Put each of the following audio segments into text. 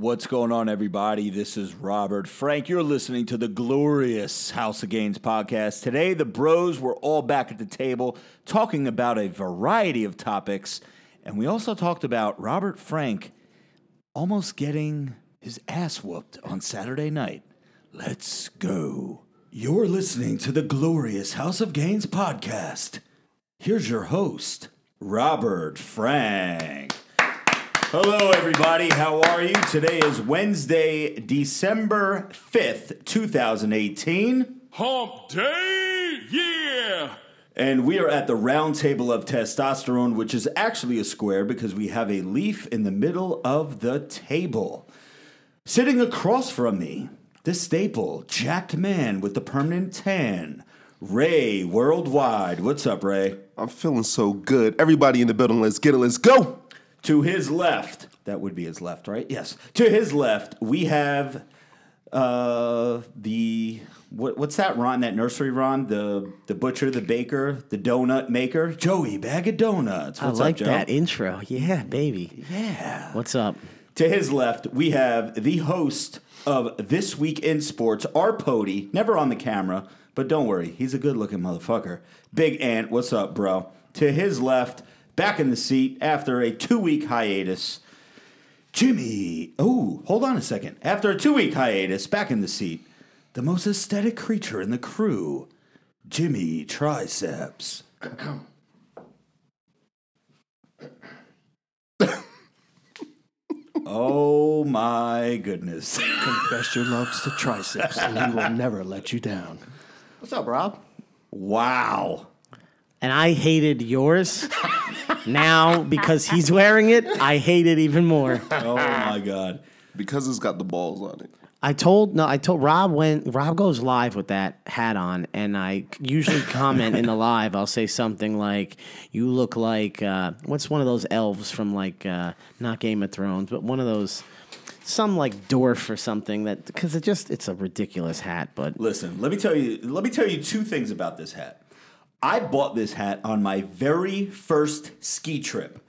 What's going on, everybody? This is Robert Frank. You're listening to the glorious House of Gains podcast. Today, the bros were all back at the table talking about a variety of topics, and we also talked about Robert Frank almost getting his ass whooped on Saturday night. Let's go. You're listening to the glorious House of Gains podcast. Here's your host, Robert Frank. Hello, everybody. How are you? Today is Wednesday, December 5th, 2018. Hump Day, yeah! And we are at the round table of testosterone, which is actually a square because we have a leaf in the middle of the table. Sitting across from me, the staple, jacked man with the permanent tan, Ray Worldwide. What's up, Ray? I'm feeling so good. Everybody in the building, let's get it. Let's go. To his left, that would be his left, right? Yes. To his left, we have uh, the what, what's that Ron? That nursery Ron? The the butcher, the baker, the donut maker, Joey Bag of Donuts. I What's like up, Joe? that intro. Yeah, baby. Yeah. What's up? To his left, we have the host of This Week in Sports, our Pody, never on the camera, but don't worry, he's a good looking motherfucker. Big Ant, what's up, bro? To his left, back in the seat after a two week hiatus, Jimmy. Oh, hold on a second. After a two week hiatus, back in the seat, the most aesthetic creature in the crew, Jimmy Triceps. oh my goodness. Confess your love to triceps, and he will never let you down. What's up, Rob? Wow. And I hated yours. now, because he's wearing it, I hate it even more. Oh my God. Because it's got the balls on it. I told no, I told Rob when Rob goes live with that hat on, and I usually comment in the live. I'll say something like, "You look like uh, what's one of those elves from like uh, not Game of Thrones, but one of those." Some like dwarf or something that because it just it's a ridiculous hat, but Listen, let me tell you let me tell you two things about this hat. I bought this hat on my very first ski trip.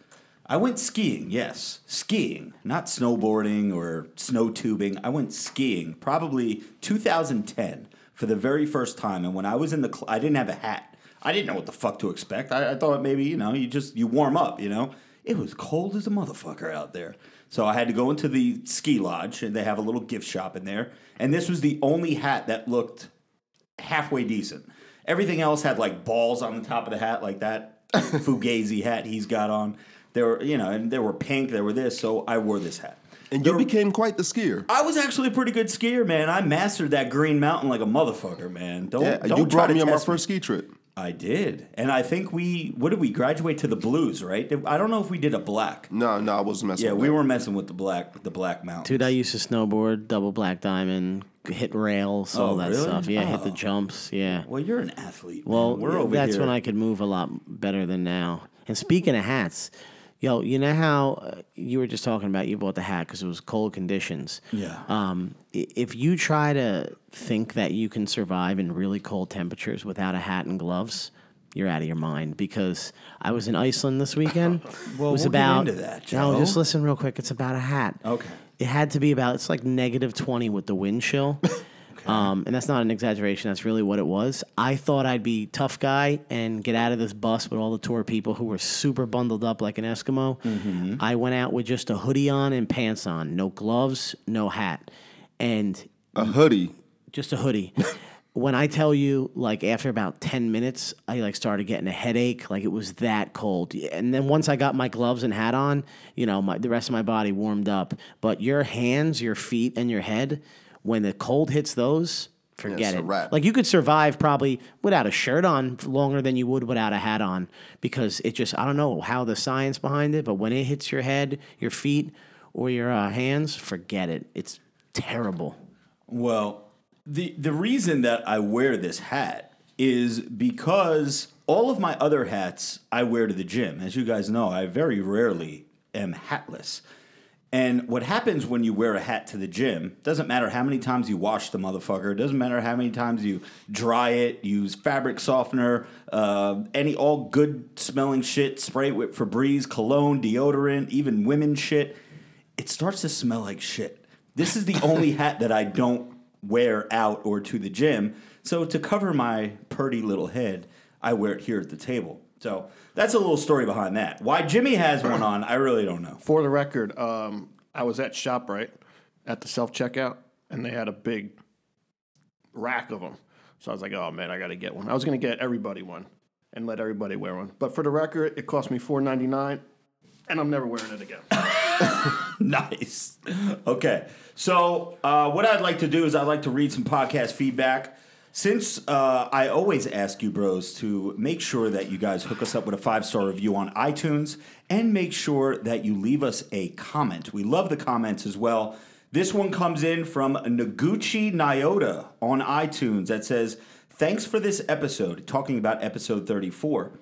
I went skiing, yes, skiing, not snowboarding or snow tubing. I went skiing probably 2010 for the very first time. And when I was in the, cl- I didn't have a hat. I didn't know what the fuck to expect. I, I thought maybe you know you just you warm up. You know, it was cold as a motherfucker out there. So I had to go into the ski lodge, and they have a little gift shop in there. And this was the only hat that looked halfway decent. Everything else had like balls on the top of the hat, like that fugazi hat he's got on. There were, you know, and they were pink. There were this, so I wore this hat. And you became quite the skier. I was actually a pretty good skier, man. I mastered that Green Mountain like a motherfucker, man. Don't, Yeah, don't you brought me on my first ski trip. I did, and I think we. What did we graduate to the blues? Right? I don't know if we did a black. No, no, I wasn't messing Yeah, with we that. were messing with the black, the black mountain. Dude, I used to snowboard, double black diamond, hit rails, all Oh, that really? stuff. Yeah, hit the Oh. jumps. Yeah. Well, you're an athlete. man. Well, we're yeah, over that's here. when I could move a lot better than now. And speaking of hats, yo, you know how uh, you were just talking about you bought the hat because it was cold conditions. Yeah. Um, if you try to think that you can survive in really cold temperatures without a hat and gloves. You're out of your mind because I was in Iceland this weekend. Well, it was we'll get into that, No, Joe. just listen real quick. It's about a hat. Okay. It had to be about it's like negative twenty with the wind chill. Um, and that's not an exaggeration. That's really what it was. I thought I'd be tough guy and get out of this bus with all the tour people who were super bundled up like an Eskimo. Mm-hmm. I went out with just a hoodie on and pants on, no gloves, no hat, and A hoodie. just a hoodie. when I tell you, like after about ten minutes, I like started getting a headache. Like it was that cold. And then once I got my gloves and hat on, you know, my the rest of my body warmed up. But your hands, your feet, and your head, when the cold hits those, forget it. wrap. Like you could survive probably without a shirt on longer than you would without a hat on because it just I don't know how the science behind it, but when it hits your head, your feet, or your uh, hands, forget it. It's terrible. Well, the the reason that I wear this hat is because all of my other hats I wear to the gym. As you guys know, I very rarely am hatless. And what happens when you wear a hat to the gym, doesn't matter how many times you wash the motherfucker, doesn't matter how many times you dry it, use fabric softener, uh, any all good smelling shit, spray it with Febreze, cologne, deodorant, even women's shit, it starts to smell like shit. This is the only hat that I don't wear out or to the gym. So to cover my purty little head, I wear it here at the table. So that's a little story behind that. Why Jimmy has one on, I really don't know. For the record, um, I was at ShopRite at the self checkout, and they had a big rack of them. So I was like, oh man, I got to get one. I was going to get everybody one and let everybody wear one. But for the record, it cost me four ninety nine, and I'm never wearing it again. nice. Okay. So, uh, what I'd like to do is I'd like to read some podcast feedback. Since uh, I always ask you, bros, to make sure that you guys hook us up with a five star review on iTunes and make sure that you leave us a comment. We love the comments as well. This one comes in from Noguchi Nyota on iTunes that says, Thanks for this episode, talking about episode 34.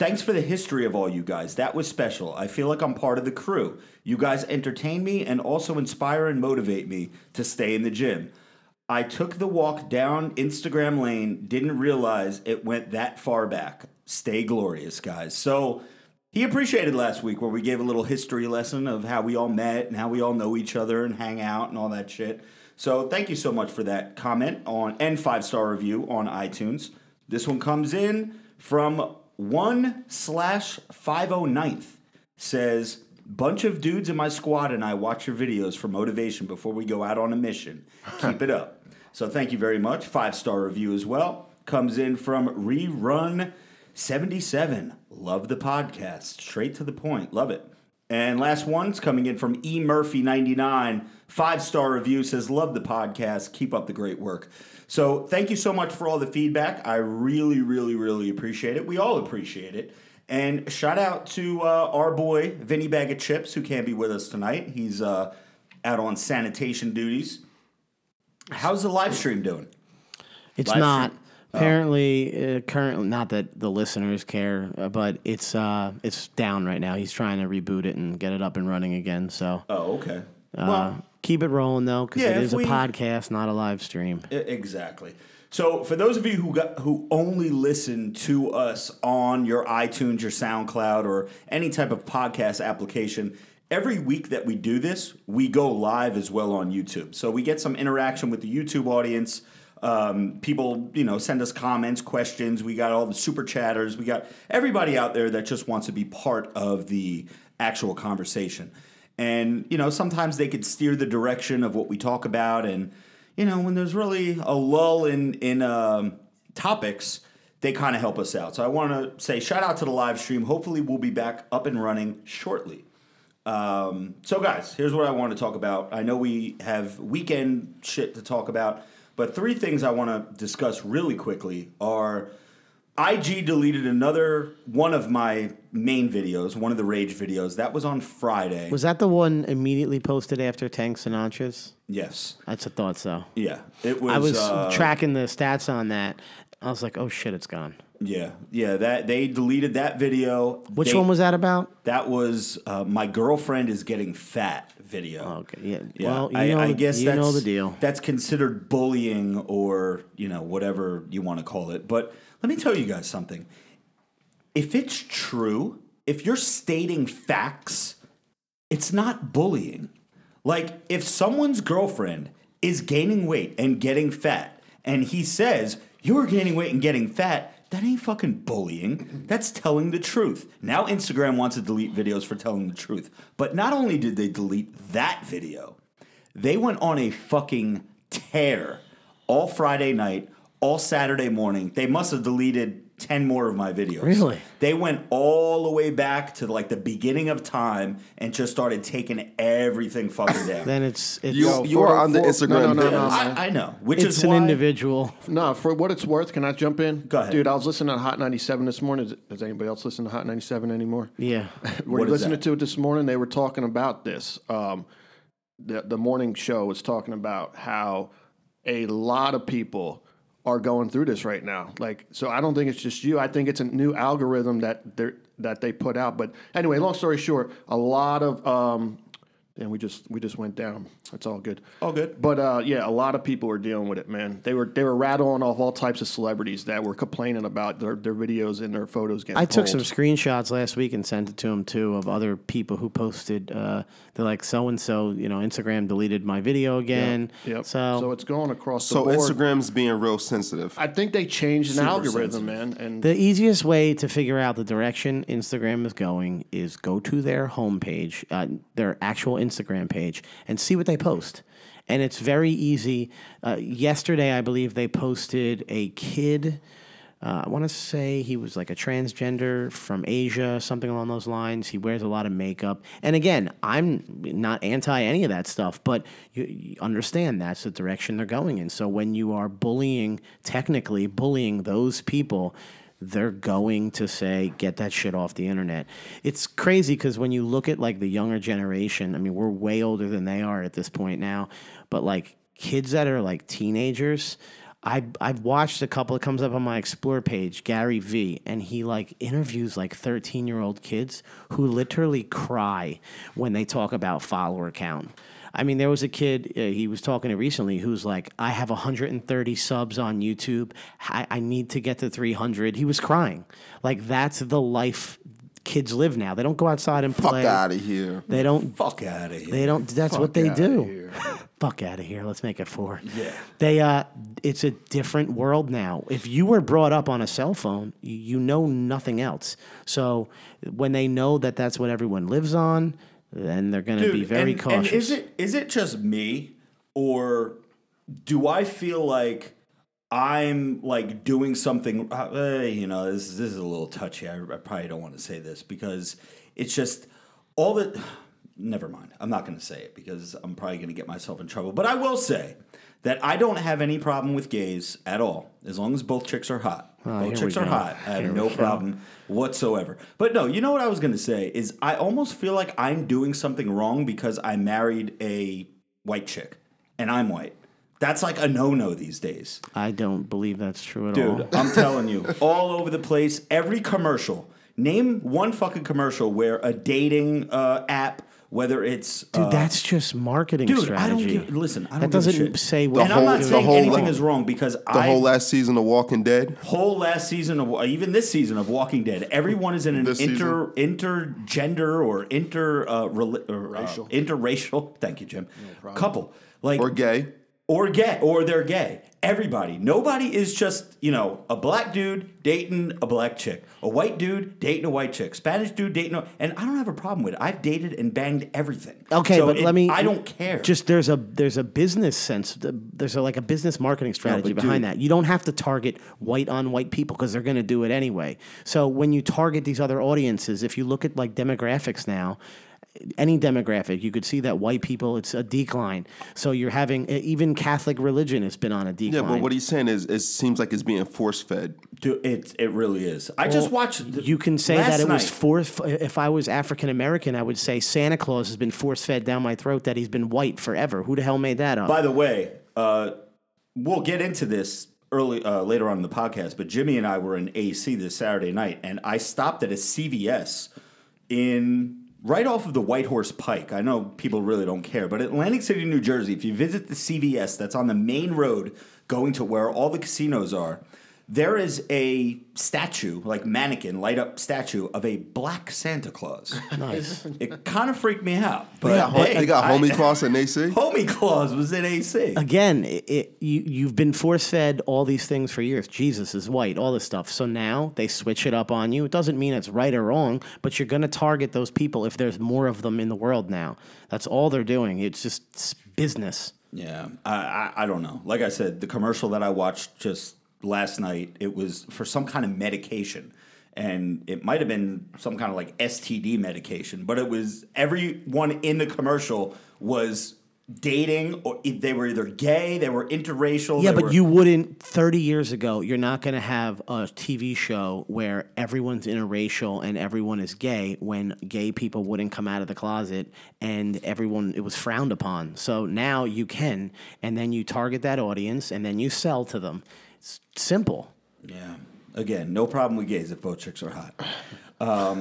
Thanks for the history of all you guys. That was special. I feel like I'm part of the crew. You guys entertain me and also inspire and motivate me to stay in the gym. I took the walk down Instagram lane, didn't realize it went that far back. Stay glorious, guys. So he appreciated last week where we gave a little history lesson of how we all met and how we all know each other and hang out and all that shit. So thank you so much for that comment on and five star review on iTunes. This one comes in from one slash five oh ninth says bunch of dudes in my squad and I watch your videos for motivation before we go out on a mission. Keep it up. So thank you very much. Five star review as well comes in from rerun 77. Love the podcast. Straight to the point. Love it. And last one's coming in from E Murphy 99. Five star review says, Love the podcast. Keep up the great work. So thank you so much for all the feedback. I really, really, really appreciate it. We all appreciate it. And shout out to uh, our boy, Vinny Bag of Chips, who can't be with us tonight. He's uh, out on sanitation duties. How's the live stream doing? It's Live not. stream. Apparently, uh, currently, not that the listeners care, uh, but it's uh, it's down right now. He's trying to reboot it and get it up and running again. So Oh, okay. uh, keep it rolling though, because Yeah, it is a podcast, not a live stream. Exactly. So, for those of you who got who only listen to us on your iTunes, your SoundCloud, or any type of podcast application, every week that we do this, we go live as well on YouTube. So we get some interaction with the YouTube audience. Um, people, you know, send us comments, questions. We got all the super chatters. We got everybody out there that just wants to be part of the actual conversation. And you know, sometimes they could steer the direction of what we talk about and you know, when there's really a lull in in um, topics, they kind of help us out. So I want to say shout out to the live stream. Hopefully, we'll be back up and running shortly. Um, so, guys, here's what I want to talk about. I know we have weekend shit to talk about, but three things I want to discuss really quickly are IG deleted another one of my main videos, one of the rage videos. That was on Friday. Was that the one immediately posted after Tank Sinatra's? yes. That's a thought. So Yeah. It was. I was uh, tracking the stats on that. I was like, oh shit, it's gone. Yeah, yeah. That they deleted that video. Which They- one was that about? That was uh, my girlfriend is getting fat video. Okay, yeah. Yeah, Well, you I, know, I guess you that's, know the deal. That's considered bullying, or you know whatever you want to call it. But let me tell you guys something. If it's true, if you're stating facts, it's not bullying. Like if someone's girlfriend is gaining weight and getting fat, and he says you're gaining weight and getting fat. That ain't fucking bullying. That's telling the truth. Now Instagram wants to delete videos for telling the truth. But not only did they delete that video, they went on a fucking tear all Friday night, all Saturday morning. They must have deleted 10 more of my videos. Really? They went all the way back to like the beginning of time and just started taking everything fucking down. Then it's it's You, Yo, you for- are on the Instagram. no, no, no, page. no. I, I know, which it's is an why, individual. No, for what it's worth, can I jump in? Go ahead. Dude, I was listening to Hot 97 this morning. Does, does anybody else listen to Hot 97 anymore? Yeah. Were What you is listening that? to it this morning? They were talking about this. Um, the, the morning show was talking about how a lot of people are going through this right now. Like, so I don't think it's just you. I think it's a new algorithm that they that they put out. But anyway, long story short, a lot of um, and we just we just went down. It's all good. All good. But uh, yeah, a lot of people were dealing with it, man. They were they were rattling off all types of celebrities that were complaining about their, their videos and their photos getting. I took some screenshots last week and sent it to them too of other people who posted. Uh, they're like, so and so, you know, Instagram deleted my video again. Yep. So, so it's going across the So board. Instagram's being real sensitive. I think they changed an Super algorithm, sensitive. man. And the easiest way to figure out the direction Instagram is going is go to their homepage, uh, their actual Instagram page, and see what they post. And it's very easy. Uh, yesterday, I believe they posted a kid. Uh, I want to say he was like a transgender from Asia, something along those lines. He wears a lot of makeup. And again, I'm not anti any of that stuff, but you, you understand that's the direction they're going in. So when you are bullying, technically bullying those people, they're going to say, get that shit off the internet. It's crazy because when you look at like the younger generation, I mean, we're way older than they are at this point now, but like kids that are like teenagers, I I've watched a couple. It comes up on my explore page, Gary V, and he like interviews like thirteen year old kids who literally cry when they talk about follower count. I mean, there was a kid uh, he was talking to recently who's like, I have 130 subs on YouTube. I, I need to get to 300. He was crying. Like that's the life kids live now. They don't go outside and play. Fuck play. out of here. They don't Fuck out of here. they don't. That's what they do. Fuck out of here. Let's make it four. Yeah. They. Uh. It's a different world now. If you were brought up on a cell phone, you, you know nothing else. So when they know that that's what everyone lives on, then they're going to be very and, cautious. And is it is it just me, or do I feel like I'm like doing something? Uh, you know, this this is a little touchy. I, I probably don't want to say this because it's just all that. Never mind. I'm not going to say it because I'm probably going to get myself in trouble. But I will say that I don't have any problem with gays at all, as long as both chicks are hot. Both chicks are hot. I have Here no problem whatsoever. But no, you know what I was going to say is I almost feel like I'm doing something wrong because I married a white chick and I'm white. That's like a no-no these days. I don't believe that's true at all. Dude, I'm telling you, all over the place, every commercial. Name one fucking commercial where a dating uh, app, whether it's Dude, uh, that's just marketing dude, strategy. I don't give. Listen, I don't that give a doesn't shit. say The what. and I'm not whole- saying whole- anything is wrong because The I whole last season of Walking Dead. whole last season of even this season of Walking Dead, everyone is in an This inter intergender or inter uh, rela- or, uh, interracial. Thank you, Jim. couple like Or gay. Or gay or they're gay. Everybody, nobody is just you know a black dude dating a black chick, a white dude dating a white chick, Spanish dude dating a, and I don't have a problem with it. I've dated and banged everything. Okay, So but it- let me. I don't care. Just there's a there's a business sense. There's a, like a business marketing strategy but behind dude- that. You don't have to target white on white people because they're going to do it anyway. So when you target these other audiences, if you look at like demographics now. Any demographic, you could see that white people, it's a decline. So you're having even Catholic religion has been on a decline. Yeah, but what he's saying is, it seems like it's being force fed. Dude, it it really is. I just watched. the- you can say that it was force. If I was African American, I would say Santa Claus has been force fed down my throat that he's been white forever. Who the hell made that up? By the way, uh, we'll get into this early uh, later on in the podcast. But Jimmy and I were in AC this Saturday night, and I stopped at a CVS in right off of the White Horse Pike. I know people really don't care, but Atlantic City, New Jersey. If you visit the CVS, that's on the main road going to where all the casinos are. There is a statue, like mannequin, light up statue of a black Santa Claus. nice. It kind of freaked me out. But They got, hey, they got I- homie Claus in AC. Homie Claus was in AC. Again, it, it, you you've been force fed all these things for years. Jesus is white, all this stuff. So now they switch it up on you. It doesn't mean it's right or wrong, but you're going to target those people if there's more of them in the world now. That's all they're doing. It's just it's business. Yeah, I, I I don't know. Like I said, the commercial that I watched just last night, it was for some kind of medication, and it might have been some kind of like STD medication, but it was everyone in the commercial was dating or they were either gay, they were interracial. Yeah, but were- you wouldn't 30 years ago, you're not going to have a TV show where everyone's interracial and everyone is gay when gay people wouldn't come out of the closet and everyone it was frowned upon. So now you can and then you target that audience and then you sell to them. It's simple. Yeah. Again, no problem with gays if both chicks are hot.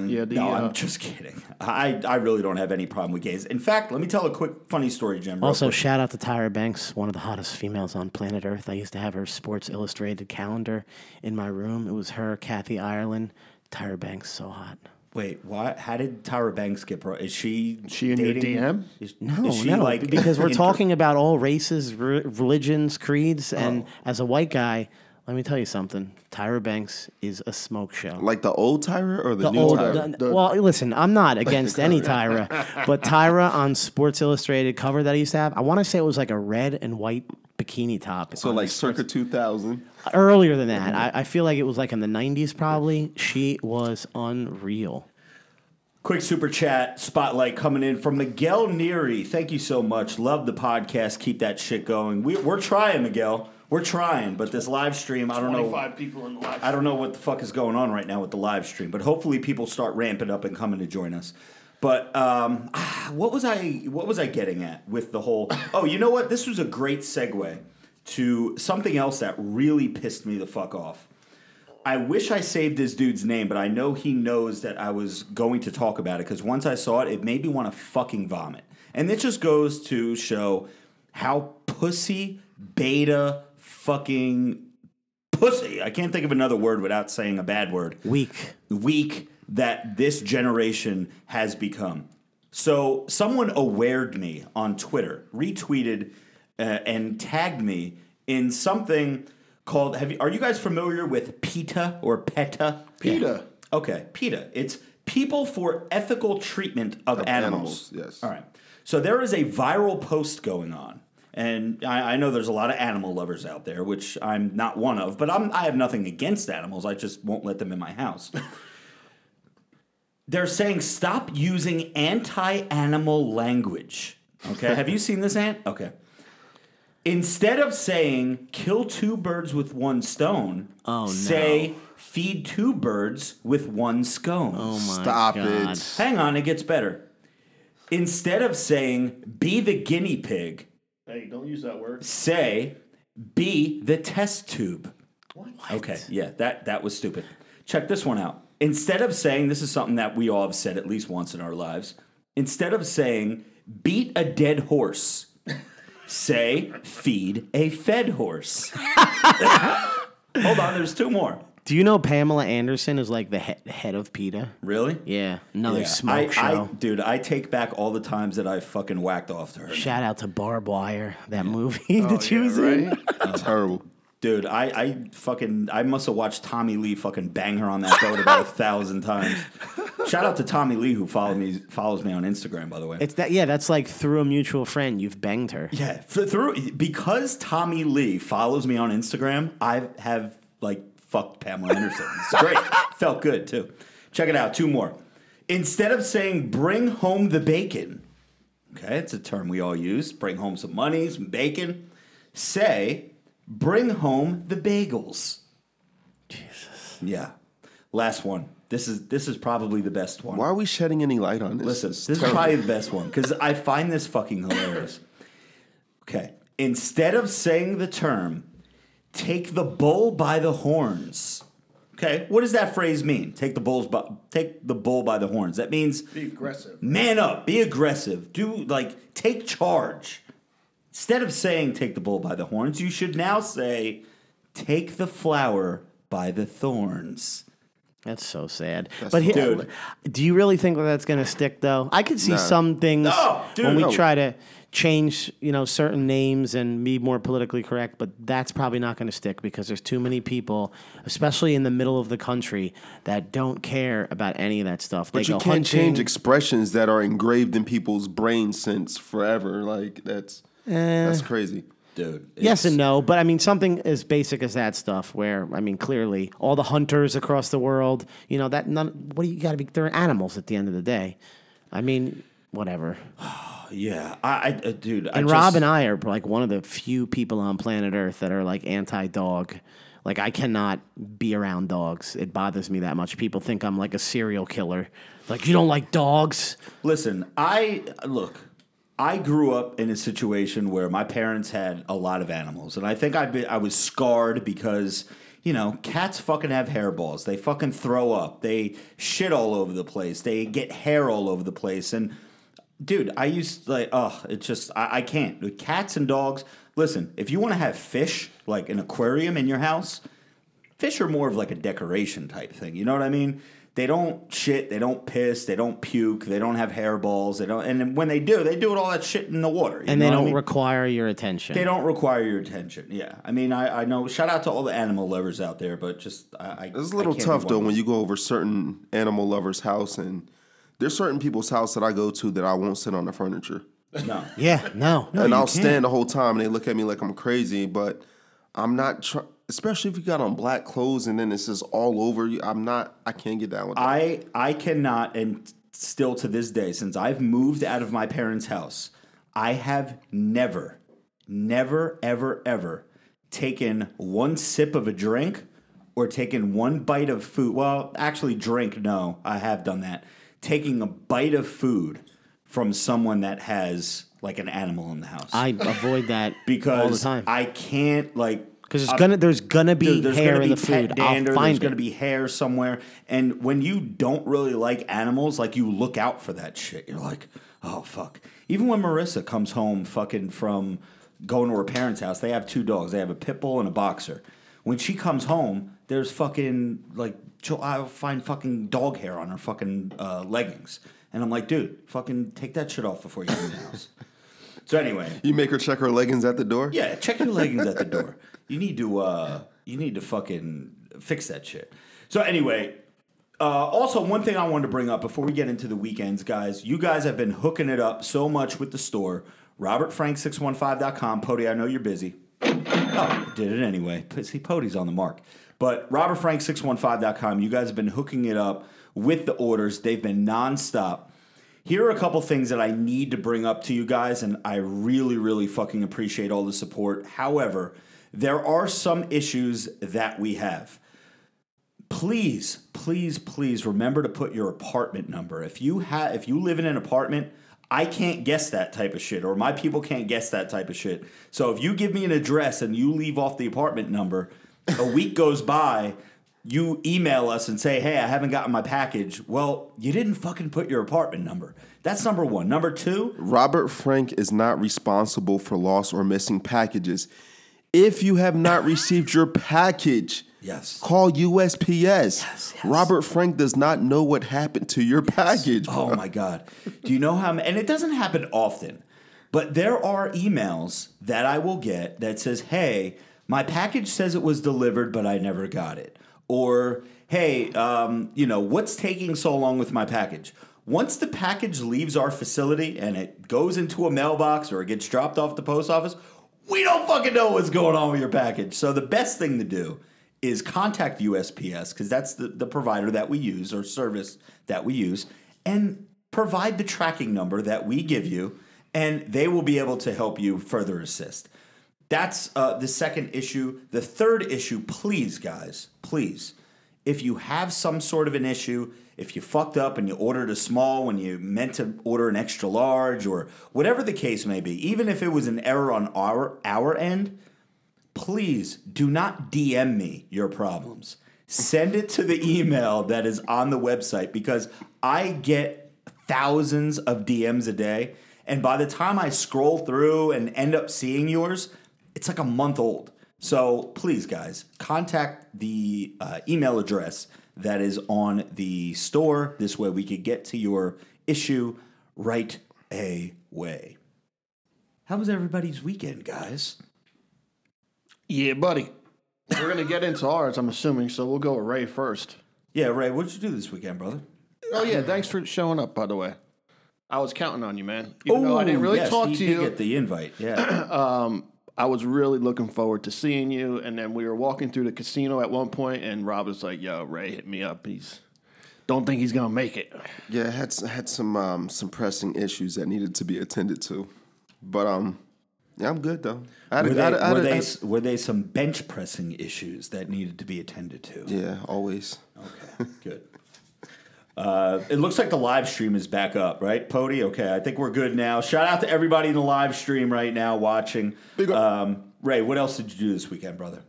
yeah, the, no, uh, I'm just kidding. I, I really don't have any problem with gays. In fact, let me tell a quick funny story, Jim. Also, quick. shout out to Tyra Banks, one of the hottest females on planet Earth. I used to have her Sports Illustrated calendar in my room. It was her, Kathy Ireland, Tyra Banks, so hot. Wait, why? How did Tyra Banks get pro? Is she She in your dating- DM? Is, No, is she no, like because we're inter- talking about all races, re- religions, creeds, and Oh. as a white guy, let me tell you something. Tyra Banks is a smoke show. Like the old Tyra or the, The new old, Tyra? the- well, listen, I'm not against any Tyra, but Tyra on Sports Illustrated cover that I used to have, I want to say it was like a red and white bikini top. so like the circa 2000. Earlier than that. I, I feel like it was like in the '90s, probably. She was unreal. Quick super chat spotlight coming in from Miguel Neary. Thank you so much. Love the podcast. Keep that shit going. We, we're trying, Miguel. We're trying, but this live stream, I don't know. 25 people in the live. I don't know what the fuck is going on right now with the live stream, but hopefully people start ramping up and coming to join us. But um, ah, what was I what was I getting at with the whole? Oh, you know what? This was a great segue to something else that really pissed me the fuck off. I wish I saved this dude's name, but I know he knows that I was going to talk about it because once I saw it, it made me want to fucking vomit. And it just goes to show how pussy, beta, fucking pussy. I can't think of another word without saying a bad word Weak. weak that this generation has become. So someone awared me on Twitter, retweeted uh, and tagged me in something called. Have you, are you guys familiar with PETA or PETA? PETA. Okay, PETA. It's People for Ethical Treatment of, animals. animals, yes. All right. So there is a viral post going on. And I, I know there's a lot of animal lovers out there, which I'm not one of, but I'm, I have nothing against animals. I just won't let them in my house. They're saying stop using anti animal language. Okay. have you seen this, Ant? Okay. Instead of saying kill two birds with one stone, Oh, no. say feed two birds with one scone. Oh my Stop god. it. Hang on, it gets better. Instead of saying be the guinea pig, Hey, don't use that word. say be the test tube. What? Okay, yeah, that that was stupid. Check this one out. Instead of saying this is something that we all have said at least once in our lives, instead of saying beat a dead horse, say feed a fed horse. Hold on, there's two more. Do you know Pamela Anderson is like the he- head of PETA? Really? Yeah, another Yeah, smoke I, show. I, dude, I take back all the times that I fucking whacked off to her. Shout out to Barb Wire, that movie that oh, she yeah, was in. right? Terrible. Dude, I, I fucking I must have watched Tommy Lee fucking bang her on that boat about a thousand times. Shout out to Tommy Lee who follow me follows me on Instagram, by the way. It's that yeah, that's like through a mutual friend. You've banged her. yeah, through because Tommy Lee follows me on Instagram, I have like fucked Pamela Anderson. It's great. Felt good too. Check it out. Two more. Instead of saying "bring home the bacon," okay, it's a term we all use. Bring home some money, some bacon. Say, "bring home the bagels." Jesus. Yeah. Last one. This is this is probably the best one. Why are we shedding any light on this? Listen, It's this is probably the best one because I find this fucking hilarious. Okay, instead of saying the term "take the bull by the horns," okay, what does that phrase mean? Take the bulls by take the bull by the horns. That means Be aggressive. man up, be aggressive, do like take charge. Instead of saying "take the bull by the horns," you should now say "take the flower by the thorns." That's so sad. but here, Dude. do you really think that that's going to stick though? I could see Nah. some things No, dude, when we no. try to change, you know, certain names and be more politically correct, but that's probably not going to stick because there's too many people, especially in the middle of the country, that don't care about any of that stuff. But they you can't change expressions that are engraved in people's brains since forever. Like that's that's crazy. Dude, Yes and no, but I mean something as basic as that stuff. Where I mean, clearly, all the hunters across the world, you know, that none. What do you got to be? They're animals at the end of the day. I mean, whatever. Yeah, I, I uh, dude, I And just, Rob and I are like one of the few people on planet Earth that are like anti-dog. Like I cannot be around dogs. It bothers me that much. People think I'm like a serial killer. Like you don't like dogs. listen. I look. I grew up in a situation where my parents had a lot of animals, and I think I I was scarred because you know, cats fucking have hairballs. They fucking throw up. They shit all over the place. They get hair all over the place. And dude, I used like, oh, it's just I, I can't. With cats and dogs, listen, if you want to have fish, like an aquarium in your house, fish are more of like a decoration type thing. You know what I mean? They don't shit, they don't piss, they don't puke, they don't have hairballs, they don't and when they do, they do it all that shit in the water. you and they what don't mean? require your attention. They don't require your attention. Yeah, I mean, I, I know. Shout out to all the animal lovers out there, but just I, I It's a little tough though when you go over certain animal lovers' house and there's certain people's house that I go to that I won't sit on the furniture. no. Yeah, no. and I'll can't. stand the whole time and they look at me like I'm crazy, but I'm not tr- especially if you got on black clothes and then it's just all over you. I'm not I can't get down with that. I I cannot, and still to this day, since I've moved out of my parents' house, I have never, never, ever, ever taken one sip of a drink or taken one bite of food. Well, actually, drink. No, I have done that. Taking a bite of food from someone that has like an animal in the house I avoid that because all the time. I can't like Because there's gonna there's gonna be there's hair gonna in the pet food. dander. I'll find there's it. gonna be hair somewhere, and when you don't really like animals, like you look out for that shit. You're like, oh fuck. Even when Marissa comes home, fucking from going to her parents' house, they have two dogs. They have a pit bull and a boxer. When she comes home, there's fucking like I'll find fucking dog hair on her fucking uh, leggings, and I'm like, dude, fucking take that shit off before you leave the house. So anyway, you make her check her leggings at the door? yeah, check your leggings at the door. You need to uh you need to fucking fix that shit. So anyway, uh, also one thing I wanted to bring up before we get into the weekends, guys. You guys have been hooking it up so much with the store. RobertFrank615.com. Pody, I know you're busy. Oh, did it anyway. See, Pody's on the mark. But RobertFrank615.com, you guys have been hooking it up with the orders. They've been nonstop. Here are a couple things that I need to bring up to you guys, and I really, really fucking appreciate all the support. However, there are some issues that we have. Please, please, please remember to put your apartment number. If you have if you live in an apartment, I can't guess that type of shit, or my people can't guess that type of shit. So if you give me an address and you leave off the apartment number, a week goes by, you email us and say, "Hey, I haven't gotten my package." Well, you didn't fucking put your apartment number. That's number one. Number two, Robert Frank is not responsible for lost or missing packages. If you have not received your package, Yes. call USPS. yes. Robert Frank does not know what happened to your package. Oh my god! Do you know how? And it doesn't happen often, but there are emails that I will get that says, "Hey, my package says it was delivered, but I never got it," or "Hey, um, you know what's taking so long with my package?" Once the package leaves our facility and it goes into a mailbox or it gets dropped off the post office, we don't fucking know what's going on with your package. So the best thing to do is contact USPS because that's the, the provider that we use or service that we use and provide the tracking number that we give you and they will be able to help you further assist. That's uh, the second issue. The third issue, please, guys, please, if you have some sort of an issue, if you fucked up and you ordered a small when you meant to order an extra large or whatever the case may be, even if it was an error on our our end, please do not DM me your problems. Send it to the email that is on the website because I get thousands of DMs a day. And by the time I scroll through and end up seeing yours, it's like a month old. So please, guys, contact the uh, email address that is on the store. This way we could get to your issue right away. How was everybody's weekend, guys? Yeah, buddy. We're gonna get into ours, I'm assuming. So we'll go with Ray first. Yeah, Ray, what'd you do this weekend, brother? Oh yeah, thanks for showing up. By the way, I was counting on you, man. Even though I didn't really yes, talk to you, Get the invite, yeah. I was really looking forward to seeing you. And then we were walking through the casino at one point, and Rob was like, "Yo, Ray, hit me up. He's don't think he's gonna make it." Yeah, I had s- had some um, some pressing issues that needed to be attended to, but um, yeah, I'm good though. I were they, had a- I were, they, were they some bench pressing issues that needed to be attended to? yeah, always. Okay, good. Uh, it looks like the live stream is back up, right, Pody? Okay, I think we're good now. Shout out to everybody in the live stream right now watching. Big. Um, Ray, what else did you do this weekend, brother?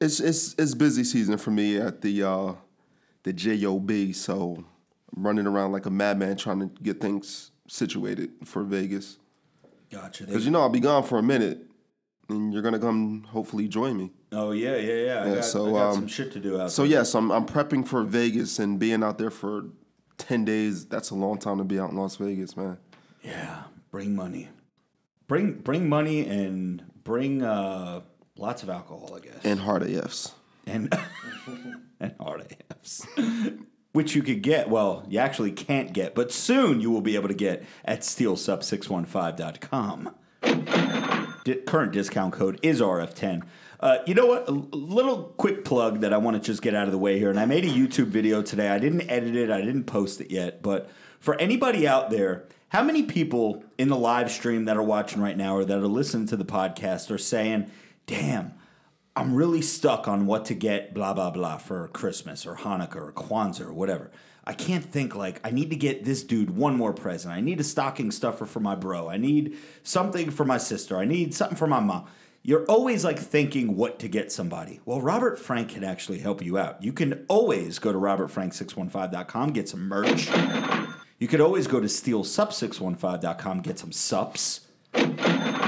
it's it's it's busy season for me at the uh, the job. So I'm running around like a madman trying to get things situated for Vegas. Gotcha. Because you know I'll be gone for a minute, and you're gonna come hopefully join me. oh yeah, yeah, yeah. I Yeah, got, so, I got um, some shit to do out So yes, I'm I'm prepping for Vegas and being out there for ten days. That's a long time to be out in Las Vegas, man. Yeah, bring money. Bring bring money and bring uh, lots of alcohol, I guess. And hard AFs. and and hard AFs, which you could get. Well, you actually can't get, but soon you will be able to get at steelsup615.com. Di- current discount code is RF10. Uh, you know what? A little quick plug that I want to just get out of the way here. And I made a YouTube video today. I didn't edit it, I didn't post it yet. But for anybody out there, how many people in the live stream that are watching right now or that are listening to the podcast are saying, damn, I'm really stuck on what to get, blah, blah, blah, for Christmas or Hanukkah or Kwanzaa or whatever. I can't think like I need to get this dude one more present. I need a stocking stuffer for my bro. I need something for my sister. I need something for my mom. You're always like thinking what to get somebody. Well, Robert Frank can actually help you out. You can always go to robertfrank615.com, get some merch. You could always go to steelsup615.com, get some sups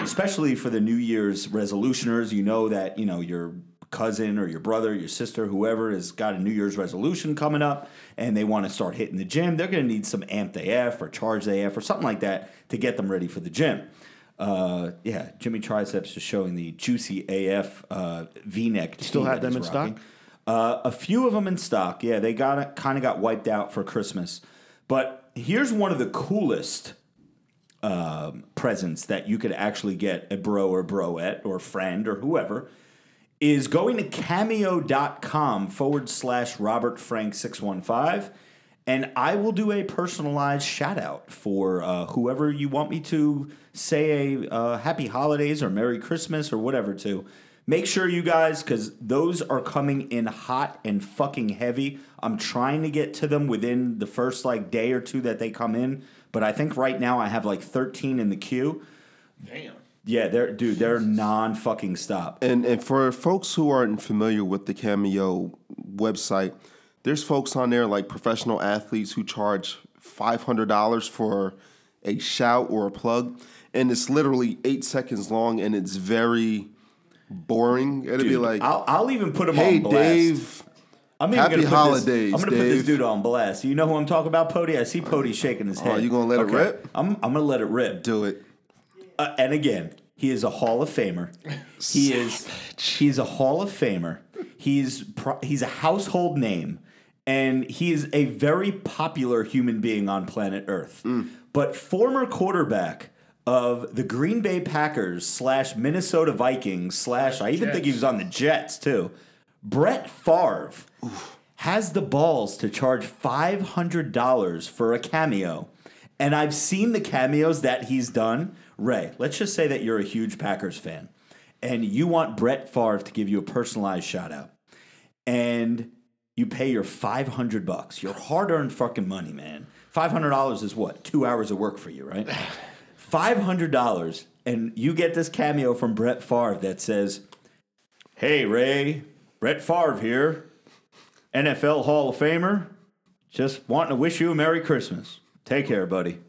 especially for the New Year's resolutioners, you know that, you know, your cousin or your brother, your sister, whoever has got a New Year's resolution coming up and they want to start hitting the gym, they're going to need some amped AF or charged AF or something like that to get them ready for the gym. Uh, yeah, Jimmy Triceps is showing the juicy AF uh, V-neck. Still have them in stock? Uh, a few of them in stock. Yeah, they got kind of got wiped out for Christmas. But here's one of the coolest um, presents that you could actually get a bro or broette or friend or whoever is going to cameo.com forward slash Robert Frank 615 and I will do a personalized shout out for uh, whoever you want me to say a uh, happy holidays or Merry Christmas or whatever to. Make sure you guys, because those are coming in hot and fucking heavy. I'm trying to get to them within the first like day or two that they come in, but I think right now I have like 13 in the queue. Damn. Yeah, they're dude, they're non fucking stop. And and for folks who aren't familiar with the Cameo website, there's folks on there like professional athletes who charge five hundred dollars for a shout or a plug, and it's literally eight seconds long, and it's very boring. It'll be like, I'll, I'll even put them "Hey on blast. Dave, I'm even Happy gonna put holidays, This, I'm gonna put this dude on blast. You know who I'm talking about, Pody? I see Pody shaking his head. you gonna let it rip? I'm I'm gonna let it rip. do it." Uh, and again, he is a Hall of Famer. He is he's a Hall of Famer. He's pro, he's a household name, and he is a very popular human being on planet Earth. Mm. But former quarterback of the Green Bay Packers slash Minnesota Vikings slash I even think he was on the Jets too. Brett Favre has the balls to charge five hundred dollars for a cameo. And I've seen the cameos that he's done. Ray, let's just say that you're a huge Packers fan and you want Brett Favre to give you a personalized shout out. And you pay your 500 bucks, your hard earned fucking money, man. $500 is what? Two hours of work for you, right? $500. And you get this cameo from Brett Favre that says, Hey, Ray, Brett Favre here, NFL Hall of Famer. Just wanting to wish you a Merry Christmas. Take care, buddy.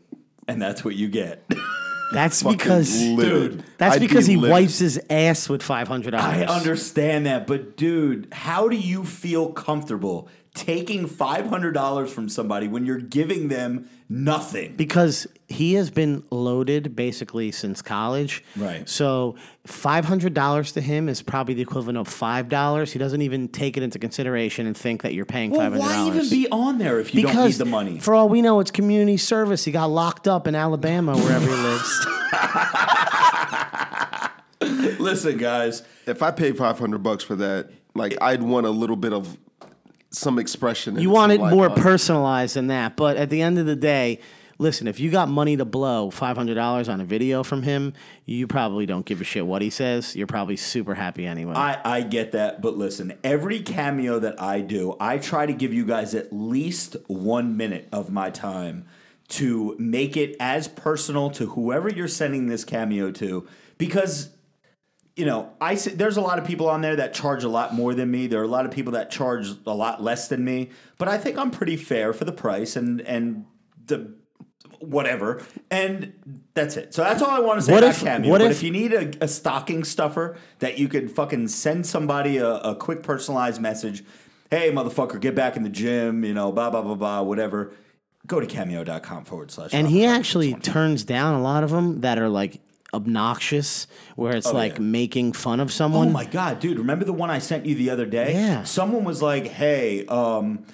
And that's what you get. That's because livid. that's I'd be because he livid. wipes his ass with five hundred dollars. I understand that, but dude, how do you feel comfortable taking $500 from somebody when you're giving them nothing? because he has been loaded basically since college. Right. So five hundred dollars to him is probably the equivalent of five dollars. He doesn't even take it into consideration and think that you're paying Well, five hundred why dollars. even be on there if you don't need the money? for all we know, it's community service. He got locked up in Alabama, wherever he lives. Listen, guys, If I paid five hundred bucks for that, like I'd want a little bit of some expression. You want it more on personalized than that. But at the end of the day, listen, if you got money to blow $500 on a video from him, you probably don't give a shit what he says. You're probably super happy anyway. I, I get that, but listen, every cameo that I do, I try to give you guys at least one minute of my time to make it as personal to whoever you're sending this cameo to because you know, I see, there's a lot of people on there that charge a lot more than me. There are a lot of people that charge a lot less than me, but I think I'm pretty fair for the price and and the whatever. And that's it. So that's all I want to say What about if- Cameo. what but if- if you need a, a stocking stuffer that you could fucking send somebody a, a quick personalized message, hey motherfucker, get back in the gym, you know, blah blah blah blah, whatever. Go to cameo.com forward slash. And he actually turns down a lot of them that are like obnoxious, where it's like yeah. making fun of someone. Oh my god, dude! Remember the one I sent you the other day? Yeah. Someone was like, "Hey, um,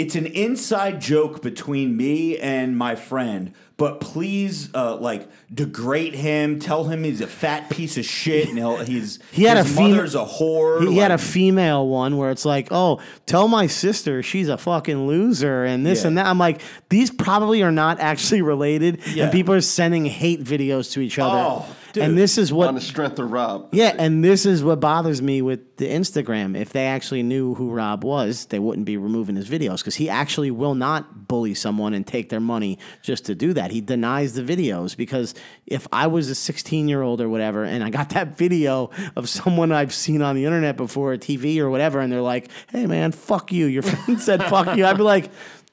it's an inside joke between me and my friend, but please, uh, like, degrade him. Tell him he's a fat piece of shit, and he'll, he's He had his a fem- mother's a whore. He had a female one where it's like, oh, tell my sister she's a fucking loser and this Yeah. and that. I'm like, these probably are not actually related. Yeah. And people are sending hate videos to each other. Oh, dude. And this is what on the strength of Rob. Yeah, and this is what bothers me with the Instagram. If they actually knew who Rob was, they wouldn't be removing his videos because he actually will not bully someone and take their money just to do that. He denies the videos because if I was a 16 year old or whatever and I got that video of someone I've seen on the internet before, a TV or whatever, and they're like, hey man, fuck you, your friend said fuck you, I'd be like,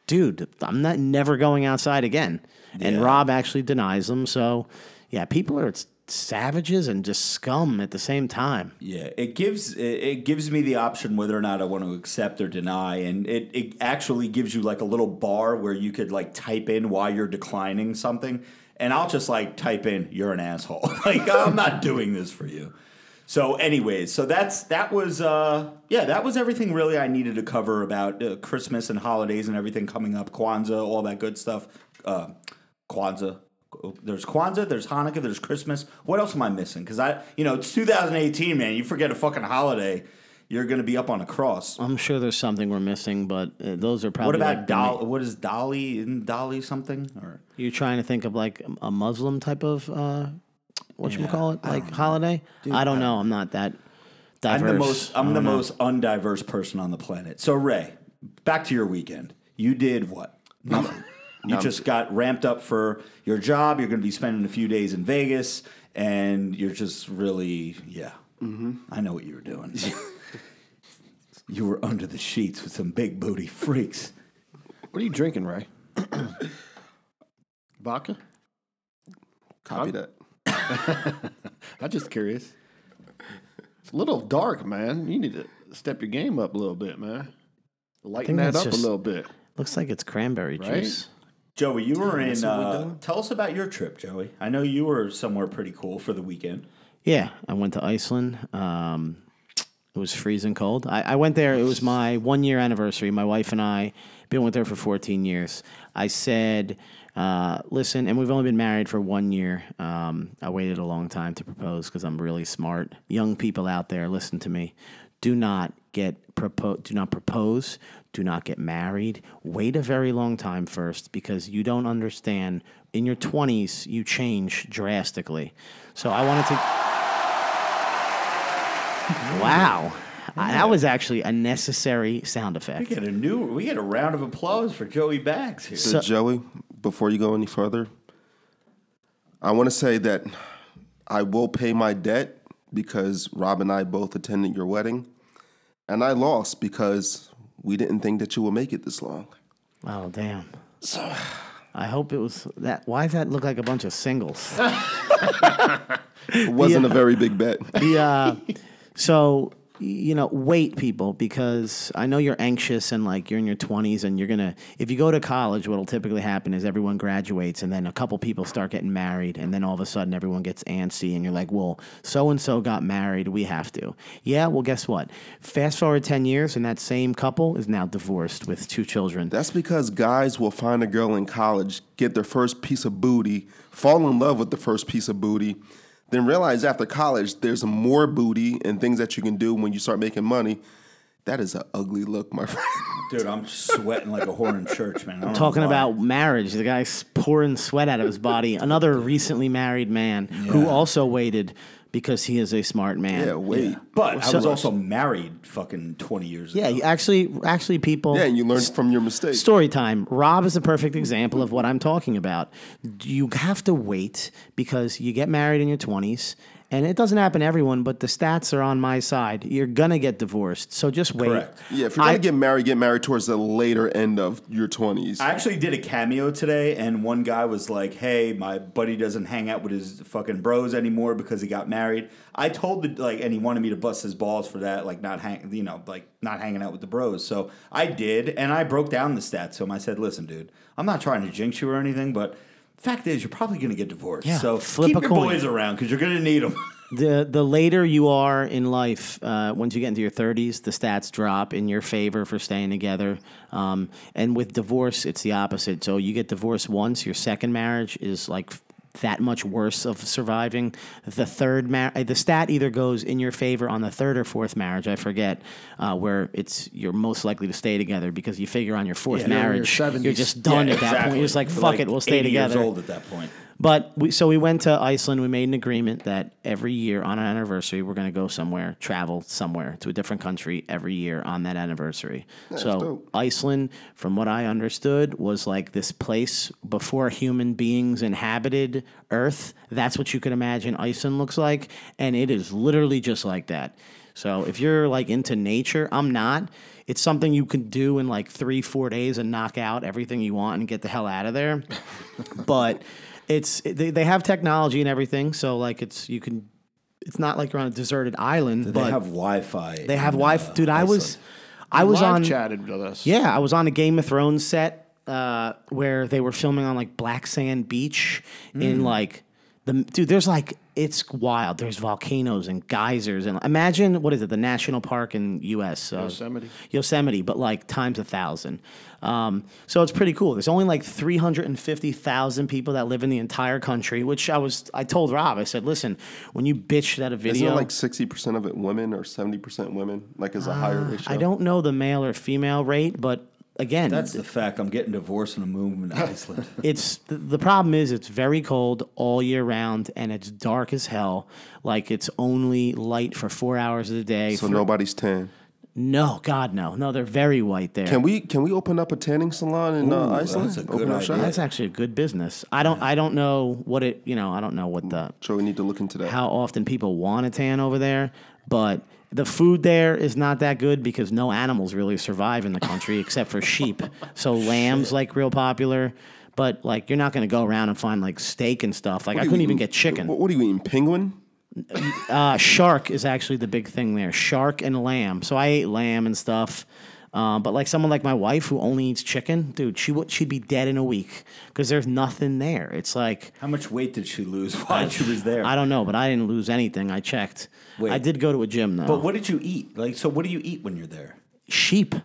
dude, I'm not never going outside again. And Yeah. Rob actually denies them. So, yeah, people are savages and just scum at the same time. Yeah, it gives it, gives me the option whether or not I want to accept or deny, and it, it actually gives you like a little bar where you could like type in why you're declining something, and I'll just like type in "you're an asshole." like I'm not doing this for you. So, anyways, so that's that was uh yeah that was everything really I needed to cover about uh, Christmas and holidays and everything coming up, Kwanzaa, all that good stuff. Uh, Kwanzaa. There's Kwanzaa, there's Hanukkah, there's Christmas. What else am I missing? Because I, you know, it's 2018, man. You forget a fucking holiday, you're going to be up on a cross. I'm sure there's something we're missing, but uh, those are probably. What about like Dolly? What is Dolly? Isn't Dolly something? Or You're trying to think of like a Muslim type of uh, what you call it, like holiday. I don't know. I'm not that diverse. I'm the most. I I'm the know. most undiverse person on the planet. So Ray, back to your weekend. You did what? Nothing. You just got ramped up for your job. You're going to be spending a few days in Vegas, and you're just really, yeah. Mm-hmm. I know what you were doing. you were under the sheets with some big booty freaks. What are you drinking, Ray? Vodka? Copy that. I'm just curious. It's a little dark, man. You need to step your game up a little bit, man. Lighten that up just- a little bit. Looks like it's cranberry Right? juice. Joey, you were in. Uh, tell us about your trip, Joey. I know you were somewhere pretty cool for the weekend. Yeah, I went to Iceland. Um, it was freezing cold. I, I went there. It was my one year anniversary. My wife and I been with her for 14 years. I said, uh, "Listen," and we've only been married for one year. Um, I waited a long time to propose because I'm really smart. Young people out there, listen to me. Do not get propo- Do not propose. Do not get married. Wait a very long time first because you don't understand. In your 20s, you change drastically. So I wanted to. Wow. That was actually a necessary sound effect. We effect. get a new. We get a round of applause for Joey Bags here. So, Joey, before you go any further, I want to say that I will pay my debt because Rob and I both attended your wedding, and I lost because we didn't think that you would make it this long. Oh, damn. So I hope it was that. Why does that look like a bunch of singles? It wasn't a very big bet. Yeah. uh, so you know wait people because i know you're anxious and like you're in your 20s and you're gonna if you go to college what'll typically happen is everyone graduates and then a couple people start getting married and then all of a sudden everyone gets antsy and you're like well so and so got married we have to. Yeah well guess what? Fast forward 10 years and that same couple is now divorced with two children. That's because guys will find a girl in college, get their first piece of booty, fall in love with the first piece of booty, then realize after college there's more booty and things that you can do when you start making money. That is an ugly look, my friend. Dude, I'm sweating like a whore in church, man. I don't talking about marriage. The guy's pouring sweat out of his body. Another recently married man who also waited because he is a smart man. Yeah, wait. But I So- was also married fucking 20 years Yeah, ago. you actually, actually, people. Yeah, and you learn from your mistakes. Story time. Rob is a perfect example of what I'm talking about. You have to wait because you get married in your 20s and it doesn't happen to everyone, but the stats are on my side. You're gonna get divorced, so just wait. Correct. Yeah, if you're I- gonna get married, get married towards the later end of your twenties. I actually did a cameo today, and one guy was like, "Hey, my buddy doesn't hang out with his fucking bros anymore because he got married." I told the like, and he wanted me to bust his balls for that, like not hang, you know, like not hanging out with the bros. So I did, and I broke down the stats to him. I said, "Listen, dude, I'm not trying to jinx you or anything, but." Fact is, you're probably going to get divorced. Yeah, so flip keep a your coin. boys around because you're going to need them. The the later you are in life, uh, once you get into your thirties, the stats drop in your favor for staying together. Um, and with divorce, it's the opposite. So you get divorced once, your second marriage is like that much worse of surviving. The third mar- uh, the stat either goes in your favor on the third or fourth marriage, I forget, uh, where it's you're most likely to stay together because you figure on your fourth Yeah, you're marriage, you're just done at that point. You're just like You're fuck it, we'll stay 80 together. Years old at that point. But we, so we went to Iceland. We made an agreement that every year on our anniversary, we're going to go somewhere, travel somewhere to a different country every year on that anniversary. so dope. Iceland, from what I understood, was like this place before human beings inhabited Earth. That's what you could imagine Iceland looks like, and it is literally just like that. So if you're like into nature, I'm not. It's something you can do in like three, four days and knock out everything you want and get the hell out of there. but it's they, they have technology and everything, so like it's you can. It's not like you're on a deserted island, They but have Wi-Fi. they have in, Wi-Fi. uh, Dude, I was, I was Live on. chatted with us. Yeah, I was on a Game of Thrones set uh, where they were filming on like Black Sand Beach Mm. in like the dude. There's like it's wild. There's volcanoes and geysers and imagine what is it? The national park in U.S. Uh, Yosemite. Yosemite, but like times a thousand. Um, so it's pretty cool. There's only like 350,000 people that live in the entire country, which I was. I told Rob. I said, listen, when you bitched at a video, Isn't it like sixty percent of it women or seventy percent women? Like is a higher ratio? I don't know the male or female rate, but again, That's the fact. I'm getting divorced and I'm moving to Iceland. it's the, the problem is it's very cold all year round and it's dark as hell. Like it's only light for four hours of the day. So for- nobody's tan. no, God, no, no, they're very white there. Can we can we open up a tanning salon in uh, Ooh, Iceland? that's a good up shop? idea. That's actually a good business. I don't, I don't know what it, you know, I don't know what the So we need to look into that. how often people want a tan over there, but the food there is not that good because no animals really survive in the country except for sheep. So lamb's like real popular, but like you're not going to go around and find like steak and stuff. Like I What are you couldn't even get chicken. What, what are you eating? Penguin? Uh, shark is actually the big thing there. Shark and lamb. So I ate lamb and stuff. Um, but like someone like my wife who only eats chicken, dude, she would she'd be dead in a week because there's nothing there. It's like How much weight did she lose while she was there? I don't know, but I didn't lose anything. I checked. Wait. I did go to a gym though. But what did you eat? Like, so what do you eat when you're there? sheep?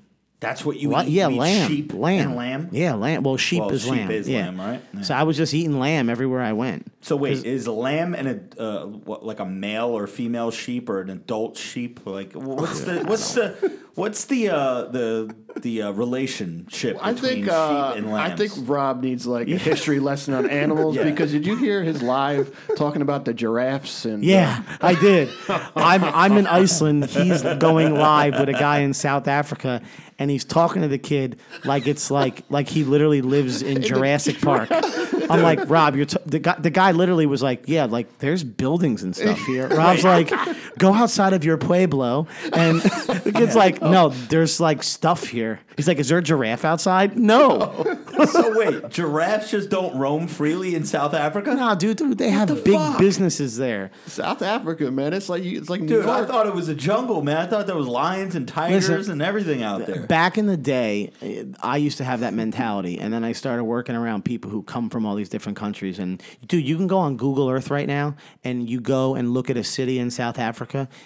That's what you What? eat. Yeah, You eat lamb. sheep lamb. and lamb. Yeah, lamb. Well, sheep Well, is sheep lamb. is yeah. lamb, right? Yeah. So I was just eating lamb everywhere I went. So wait, is lamb and a uh, what, like a male or female sheep or an adult sheep? Like, what's the what's the what's the uh, the the uh, relationship I between think uh, sheep and I think Rob needs like a history lesson on animals Yeah. because did you hear his live talking about the giraffes and uh, Yeah, I did. I'm I'm in Iceland. He's going live with a guy in South Africa, and he's talking to the kid like it's like like he literally lives in Jurassic Park. I'm like, Rob, you're t-, the guy. The guy literally was like, yeah, like there's buildings and stuff here. Rob's like, go outside of your pueblo, and the kid's like, no, there's like stuff here. He's like, is there a giraffe outside? No, so wait, giraffes just don't roam freely in South Africa? no, dude, dude, they have the big fuck? businesses there. South Africa, man. It's like it's like New Dude, York. I thought it was a jungle, man. I thought there was lions and tigers Listen, and everything out there. Back in the day, eh, I used to have that mentality, and then I started working around people who come from all these different countries. And dude, you can go on Google Earth right now, and you go and look at a city in South Africa.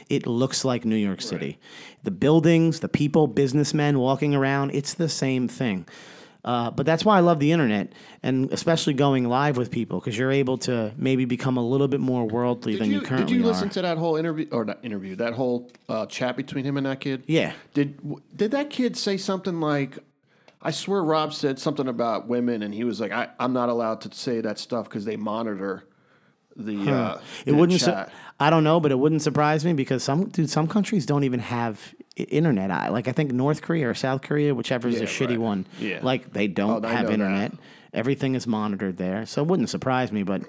It looks like New York City. The buildings, the people, businessmen walking around. It's the same thing. Uh, but that's why I love the internet, and especially going live with people because you're able to maybe become a little bit more worldly Did than you, you, currently did you are. listen to that whole interview or not interview? That whole uh, chat between him and that kid. Yeah. Did w- did that kid say something like? I swear Rob said something about women, and he was like, I, "I'm not allowed to say that stuff because they monitor the." Uh, It the wouldn't. Su- I don't know, but it wouldn't surprise me because some dude, some countries don't even have internet. I like I think North Korea or South Korea, whichever is Yeah, shitty right. one. Yeah. Like they don't Oh, have know that. internet. Everything is monitored there, so it wouldn't surprise me. But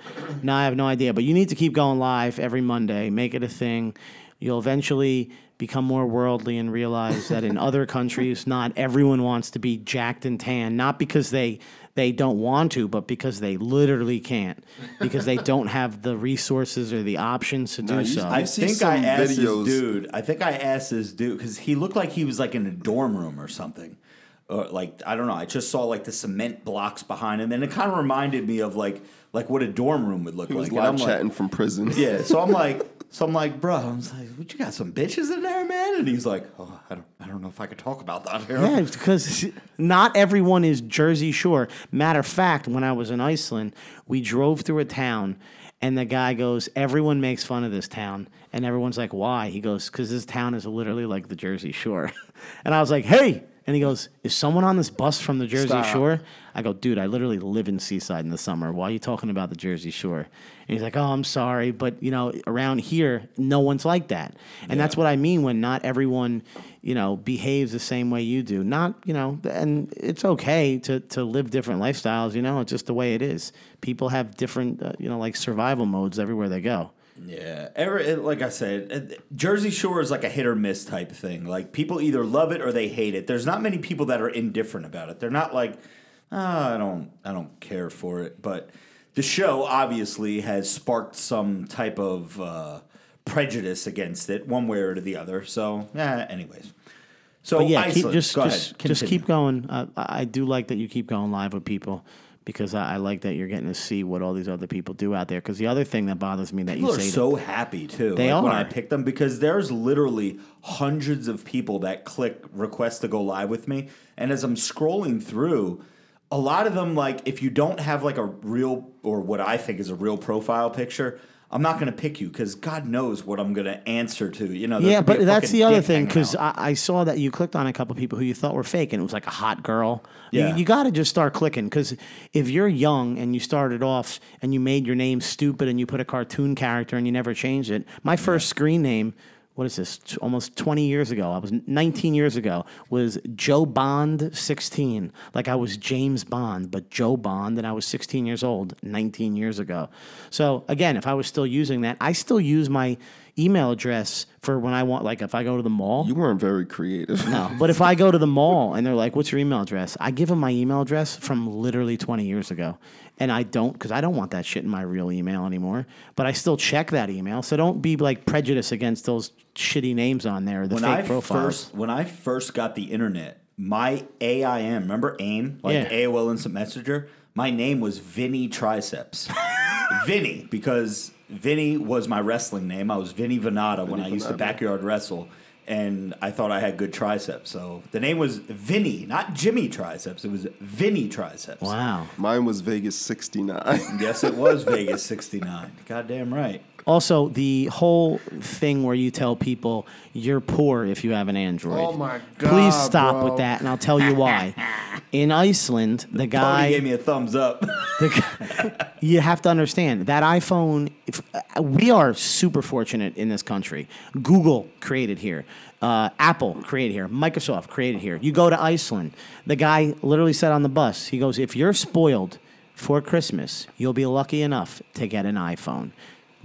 no, I have no idea. But you need to keep going live every Monday. Make it a thing. You'll eventually become more worldly and realize that in other countries, not everyone wants to be jacked and tan. Not because they they don't want to, but because they literally can't, because they don't have the resources or the options to do you- so. I I've seen think I asked videos- this dude. I think I asked this dude because he looked like he was like in a dorm room or something. Or like I don't know. I just saw like the cement blocks behind him, and it kind of reminded me of like like what a dorm room would look He was like. And I'm live like- chatting from prison. yeah. So I'm like, so I'm like, bro, I'm like, what you got some bitches in there, man? And he's like, oh, I don't, I don't know if I could talk about that here. Yeah, because not everyone is Jersey Shore. Matter of fact, when I was in Iceland, we drove through a town, and the guy goes, "Everyone makes fun of this town," and everyone's like, "Why?" He goes, "Because this town is literally like the Jersey Shore," and I was like, "Hey." And he goes, "Is someone on this bus from the Jersey Stop. Shore?" I go, "Dude, I literally live in Seaside in the summer. Why are you talking about the Jersey Shore?" And he's like, "Oh, I'm sorry, but you know, around here, no one's like that." And that's what I mean when not everyone, you know, behaves the same way you do. Not, you know, and it's okay to to live different lifestyles. You know, it's just the way it is. People have different, uh, you know, like survival modes everywhere they go. Yeah, every, like I said, Jersey Shore is like a hit or miss type thing. Like people either love it or they hate it. There's not many people that are indifferent about it. They're not like, oh, I don't, I don't care for it. But the show obviously has sparked some type of uh, prejudice against it, one way or the other. So, yeah. Anyways, so But yeah, keep, just just just keep going. Uh, I I do like that you keep going live with people because I, I like that you're getting to see what all these other people do out there. Because the other thing that bothers me that People you are say so happy too. They like when I pick them because there's literally hundreds of people that click request to go live with me, and as I'm scrolling through, a lot of them like if you don't have like a real or what I think is a real profile picture. I'm not going to pick you because God knows what I'm going to answer to. You know, Yeah, but that's the other thing because. I, I saw that you clicked on a couple people who you thought were fake, and it was like a hot girl. Yeah. you, you got to just start clicking because if you're young and you started off and you made your name stupid and you put a cartoon character and you never changed it. My first screen name. What is this? T- Almost 20 years ago. I was 19 years ago. Was Joe Bond 16? Like I was James Bond, but Joe Bond, and I was 16 years old 19 years ago. So again, if I was still using that, I still use my email address for when I want, like if I go to the mall. You weren't very creative. No, but if I go to the mall and they're like, "What's your email address?" I give them my email address from literally 20 years ago, and I don't because I don't want that shit in my real email anymore. But I still check that email, so don't be like prejudiced against those shitty names on there, the when fake I profiles. first when I first got the internet, my AIM, remember AIM, like Yeah. AOL Instant Messenger. My name was Vinny Triceps, Vinny, because Vinny was my wrestling name. I was Vinny Venata when I used to backyard wrestle, and I thought I had good triceps. So the name was Vinny, not Jimmy Triceps. It was Vinny Triceps. wow. Mine was Vegas 69. Yes, it was Vegas '69. Goddamn right. Also, the whole thing where you tell people you're poor if you have an Android. Oh my god! Please stop bro. with that, and I'll tell you why. In Iceland, the Tony guy gave me a thumbs up. The- you have to understand that iPhone. If, uh, we are super fortunate in this country. Google created here, uh, Apple created here, Microsoft created here. You go to Iceland. The guy literally said on the bus, he goes, "If you're spoiled for Christmas, you'll be lucky enough to get an iPhone."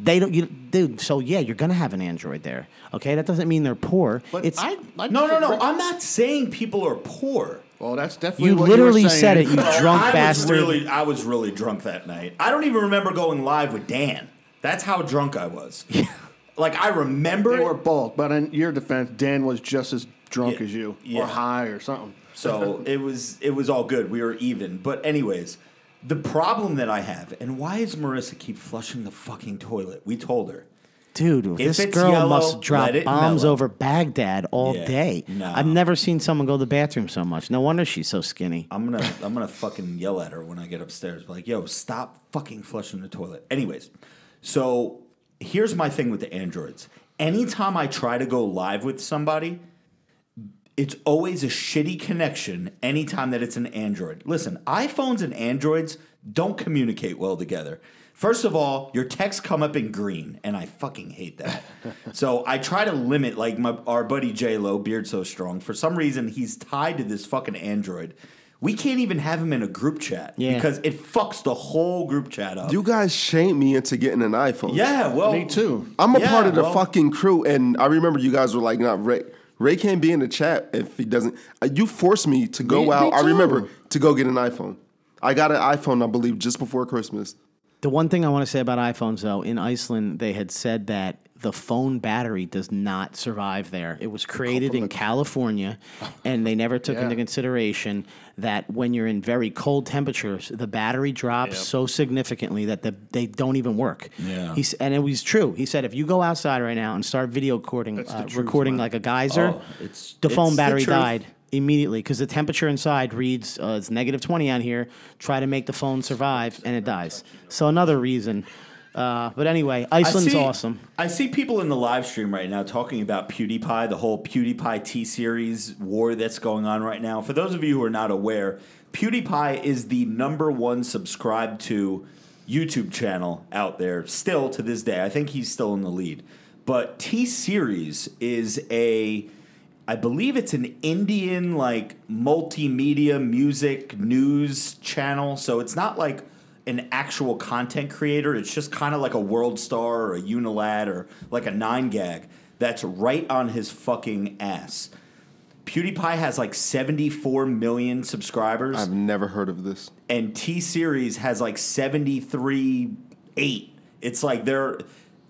They don't, you, dude. So yeah, you're gonna have an Android there. Okay, that doesn't mean they're poor. But it's I, I no, no, no. I'm not saying people are poor. Well, that's definitely you what literally you were said it, you drunk I bastard. Was really, I was really drunk that night. I don't even remember going live with Dan. That's how drunk I was. like I remember. They were both, but in your defense, Dan was just as drunk Yeah, as you, yeah. or high, or something. so it was it was all good. We were even. But anyways, the problem that I have, and why does Marissa keep flushing the fucking toilet? We told her. Dude, this it's girl yellow, must drop let it bombs mellow. over Baghdad all Yeah, day. no. I've never seen someone go to the bathroom so much. No wonder she's so skinny. I'm gonna I'm gonna fucking yell at her when I get upstairs. Like, yo, stop fucking flushing the toilet. Anyways, so here's my thing with the androids. Anytime I try to go live with somebody, it's always a shitty connection anytime that it's an Android. Listen, iPhones and Androids don't communicate well together. First of all, your texts come up in green, and I fucking hate that. so I try to limit, like my our buddy J Lo, Beard So Strong. For some reason, he's tied to this fucking Android. We can't even have him in a group chat Yeah. because it fucks the whole group chat up. You guys shamed me into getting an iPhone. yeah, well, Me too. I'm a Yeah, part of the well- fucking crew, and I remember you guys were like, "Not Ray. Ray can't be in the chat if he doesn't." Uh, You forced me to go Me- me out. I remember to go get an iPhone. I got an iPhone, I believe, just before Christmas. The one thing I want to say about iPhones, though, in Iceland, they had said that the phone battery does not survive there. It was created in California, and they never took Yeah. into consideration that when you're in very cold temperatures, the battery drops so significantly that the, they don't even work. Yeah. He's, and it was true. He said if you go outside right now and start video recording, uh, truth, recording man. like a geyser, Oh, it's- the it's phone battery truth. died immediately because the temperature inside reads uh, it's negative 20 on here try to make the phone survive and it dies so another reason uh, but anyway I iceland's see- awesome I see people in the live stream right now talking about PewDiePie, the whole PewDiePie T Series war that's going on right now. For those of you who are not aware, PewDiePie is the number one subscribed to YouTube channel out there still to this day. I think he's still in the lead. But T Series is a I believe it's an Indian like multimedia music news channel. So it's not like an actual content creator. It's just kind of like a World Star or a Unilad or like a Nine Gag that's right on his fucking ass. PewDiePie has like 74 million subscribers I've never heard of this. and T Series has like 73 8. It's like they're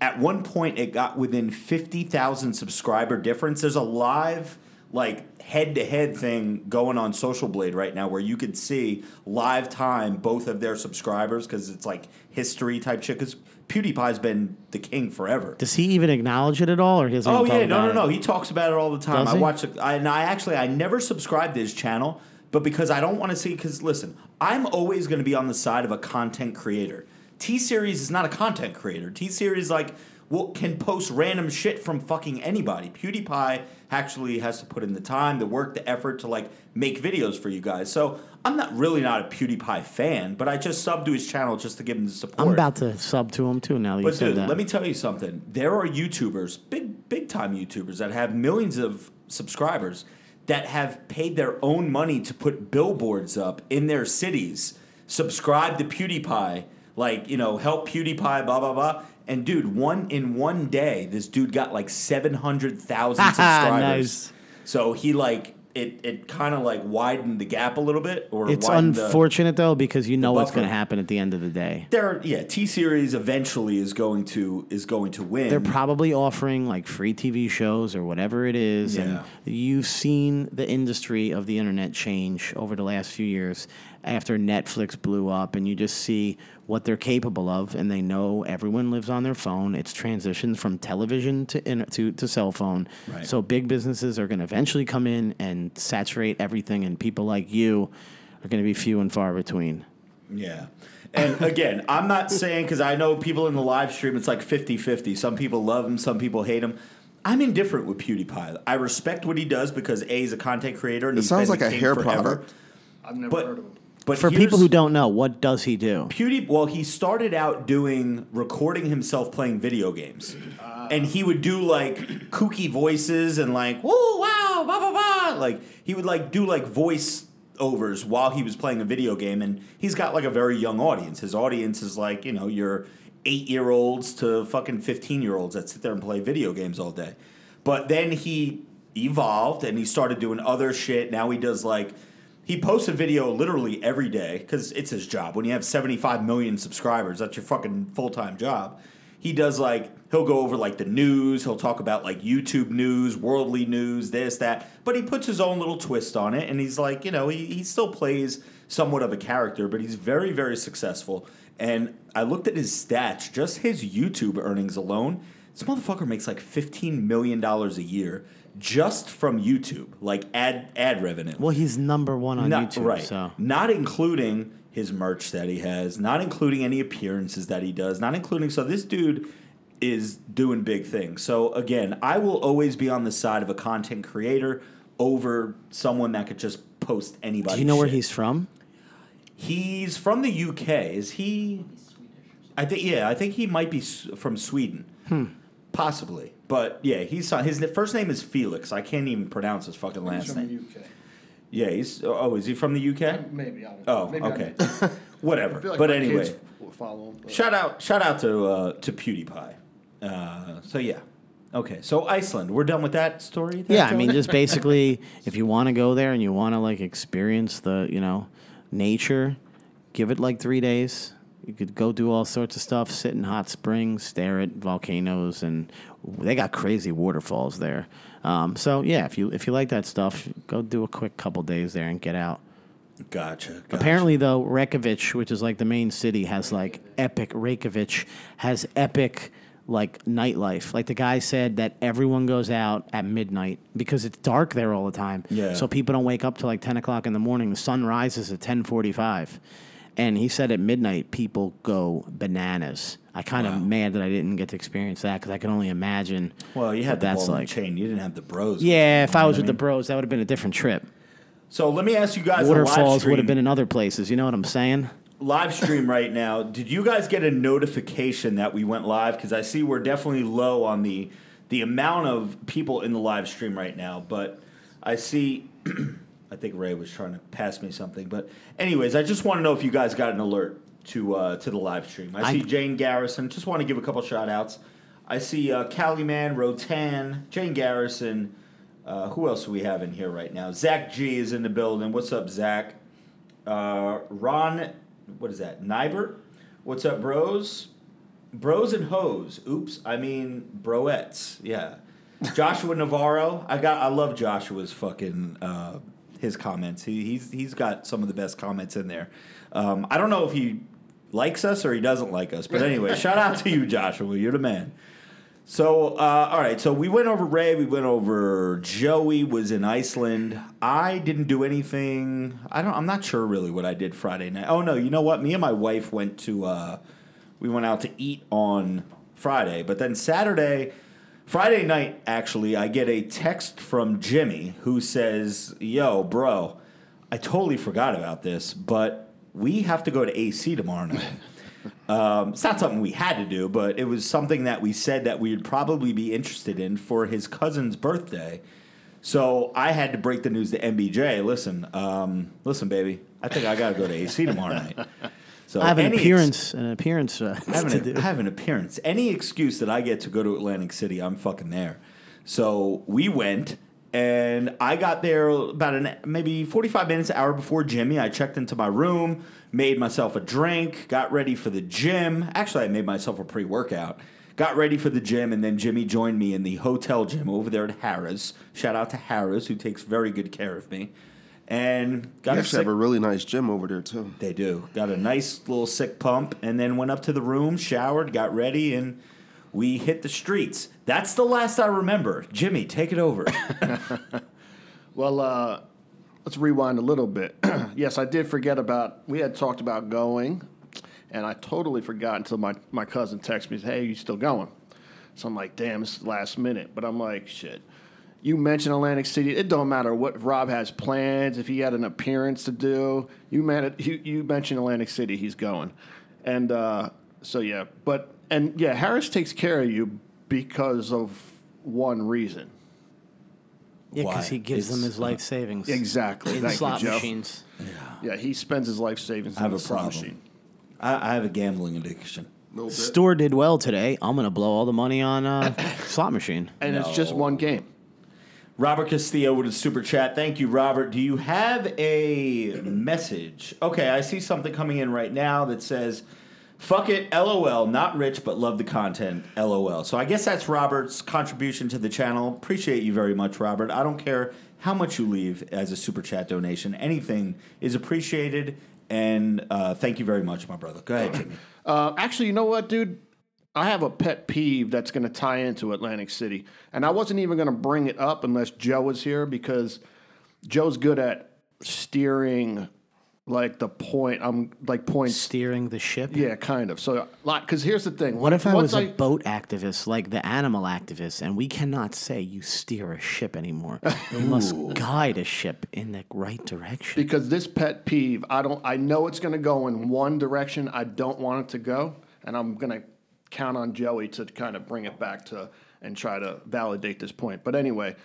at one point it got within 50,000 subscriber difference. There's a live like head to head thing going on Social Blade right now where you could see live time both of their subscribers because it's like history type shit. Because PewDiePie's been the king forever. does he even acknowledge it at all or he doesn't Oh yeah, no, about no, it? no. He talks about it all the time. Does I watch it, I, and I actually I never subscribed to his channel, but because I don't want to see. Because listen, I'm always going to be on the side of a content creator. T Series is not a content creator. T Series like will can post random shit from fucking anybody. PewDiePie actually has to put in the time, the work, the effort to like make videos for you guys. So I'm not really not a PewDiePie fan, but I just sub to his channel just to give him the support. i'm about to sub to him too now that you But said dude, that let me tell you something. There are YouTubers, big big time YouTubers that have millions of subscribers that have paid their own money to put billboards up in their cities. Subscribe to PewDiePie, like, you know, help PewDiePie, blah blah blah. And dude, one in one day, this dude got like 700,000 ah, subscribers. Nice. So he like it it kind of like widened the gap a little bit or it's widened the- unfortunate though because you know what's going to happen at the end of the day there yeah, T series eventually is going to is going to win. they're probably offering like free TV shows or whatever it is. Yeah. And you've seen the industry of the internet change over the last few years after Netflix blew up, and you just see what they're capable of, and they know everyone lives on their phone. It's transitions from television to in, to, to cell phone. Right. So big businesses are going to eventually come in and saturate everything, and people like you are going to be few and far between. Yeah. And again, I'm not saying because I know people in the live stream, it's like 50 50. Some people love him, some people hate him. I'm indifferent with PewDiePie. I respect what he does because A, he's a content creator. And It he's sounds been like a king hair forever. product. I've never But, heard of him. But For people who don't know, what does he do? Pewdie, well, he started out doing recording himself playing video games, uh. and he would do like kooky voices and like whoa wow blah blah blah. Like he would like do like voice overs while he was playing a video game, and he's got like a very young audience. His audience is like you know your eight year olds to fucking fifteen year olds that sit there and play video games all day. But then he evolved and he started doing other shit. Now he does like he posts a video literally every day because it's his job. When you have 75 million subscribers, that's your fucking full time job. He does like, he'll go over like the news, he'll talk about like YouTube news, worldly news, this, that, but he puts his own little twist on it. And he's like, you know, he, he still plays somewhat of a character, but he's very, very successful. And I looked at his stats, just his YouTube earnings alone. This motherfucker makes like $15 million a year just from YouTube, like ad ad revenue. Well, he's number one on Not, YouTube. right. So Not including his merch that he has, not including any appearances that he does, not including. So this dude is doing big things. So again, I will always be on the side of a content creator over someone that could just post anybody. do you know where he's from? He's from the UK. Is he? I think yeah. I think he might be from Sweden. Hmm. Possibly, but yeah, he's his first name is Felix. I can't even pronounce his fucking last From the name. UK. Yeah, he's. Oh, is he from the UK? Maybe. I don't Oh, maybe I- okay. Whatever. I like but anyway, follow him. but- shout out, shout out to uh, to PewDiePie. Uh, so yeah, okay. So Iceland, we're done with that story. there, Yeah, I mean, just basically, if you want to go there and you want to like experience the, you know, nature, give it like three days. You could go do all sorts of stuff, sit in hot springs, stare at volcanoes, and they got crazy waterfalls there. Um, so yeah, if you if you like that stuff, go do a quick couple days there and get out. gotcha, gotcha. Apparently, though, Reykjavik, which is like the main city, has like epic. Reykjavik has epic like nightlife. Like the guy said that everyone goes out at midnight because it's dark there all the time. Yeah. So people don't wake up till like ten o'clock in the morning. The sun rises at ten forty-five, and he said at midnight people go bananas. I kind of mad that I didn't get to experience that because I can only imagine. Well, you had the that's like. chain. You didn't have the bros. Yeah, if I was with the mean? bros, that would have been a different trip. So let me ask you guys. Waterfalls would have been in other places. You know what I'm saying? live stream right now. Did you guys get a notification that we went live? Because I see we're definitely low on the the amount of people in the live stream right now. But I see, I think Ray was trying to pass me something. But anyways, I just want to know if you guys got an alert to uh, to the live stream. I, I- see Jane Garrison. Just want to give a couple shout outs. I see uh, Cali Man, Rotan, Jane Garrison. Uh, who else do we have in here right now? Zach G is in the building. What's up, Zach? Uh, Ron, what is that? Nybert? What's up, bros? Bros and hoes. Oops, I mean broettes. Yeah. Joshua Navarro. I got. I love Joshua's fucking uh, his comments. He, he's he's got some of the best comments in there. Um, I don't know if he likes us or he doesn't like us, but anyway, shout out to you, Joshua. You're the man. So, uh, all right. So we went over Ray. We went over Joey. Was in Iceland. I didn't do anything. I don't. I'm not sure really what I did Friday night. Oh no. You know what? Me and my wife went to. Uh, we went out to eat on Friday, but then Saturday, Friday night actually, I get a text from Jimmy who says, "Yo, bro, I totally forgot about this, but we have to go to AC tomorrow night." Um, it's not something we had to do, but it was something that we said that we would probably be interested in for his cousin's birthday. So I had to break the news to MBJ. Listen, um, listen, baby, I think I got to go to AC tomorrow night. So I have an any ex- appearance, an appearance uh, I have, an. I have an appearance. Any excuse that I get to go to Atlantic City, I'm fucking there. So we went, and I got there about an maybe 45 minutes, an hour before Jimmy. I checked into my room, made myself a drink, got ready for the gym. Actually, I made myself a pre workout. Got ready for the gym, and then Jimmy joined me in the hotel gym over there at Harrah's. Shout out to Harrah's, who takes very good care of me. And got You a actually sick- have a really nice gym over there too. they do. Got a nice little sick pump, and then went up to the room, showered, got ready, and we hit the streets. That's the last I remember. Jimmy, take it over. Well, uh, let's rewind a little bit. yes, I did forget about. We had talked about going, and I totally forgot until my my cousin texted me. Hey, you still going? So I'm like, damn, it's last minute. But I'm like, shit. You mentioned Atlantic City. It don't matter what Rob has plans. If he had an appearance to do, you man, you, you mentioned Atlantic City. He's going, and uh, so yeah. But and yeah, Harrah's takes care of you because of one reason. yeah, because he gives them his life savings. Exactly. In Thank slot Joe. machines. Yeah, yeah, he spends his life savings I on have a slot problem. machine. I, I have a gambling addiction. No. Store did well today. I'm gonna blow all the money on a slot machine. And it's just one game. Robert Castillo with a super chat. Thank you, Robert. Do you have a message? Okay, I see something coming in right now that says, Fuck it, LOL. Not rich, but love the content, LOL. So I guess that's Robert's contribution to the channel. Appreciate you very much, Robert. I don't care how much you leave as a super chat donation. Anything is appreciated. And uh, thank you very much, my brother. Go ahead, Jimmy. Uh, actually, you know what, dude? I have a pet peeve that's going to tie into Atlantic City. And I wasn't even going to bring it up unless Joe was here because Joe's good at steering like the point. I'm like points. Steering the ship. Yeah, kind of. So, like, because here's the thing. What if I was a boat activist, like the animal activist, and we cannot say you steer a ship anymore? You must guide a ship in the right direction. because this pet peeve, I don't. I know it's going to go in one direction. I don't want it to go, and I'm going to count on Joey to kind of bring it back to and try to validate this point. But anyway,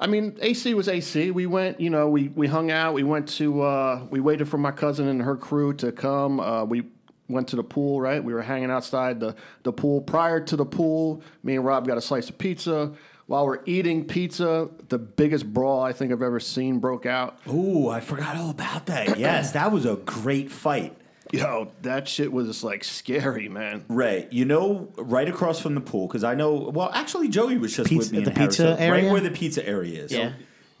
I mean, AC was AC. We went, you know, we, we hung out. We went to, uh, we waited for my cousin and her crew to come. Uh, we went to the pool, right? We were hanging outside the, the pool. Prior to the pool, me and Rob got a slice of pizza. While we're eating pizza, the biggest brawl I think I've ever seen broke out. Ooh, I forgot all about that. Yes, that was a great fight. Yo, that shit was like scary, man. Right. you know, right across from the pool, because I know. Well, actually, Joey was just Pizza- with me the in pizza Harrison, area? right where the pizza area is. Yeah.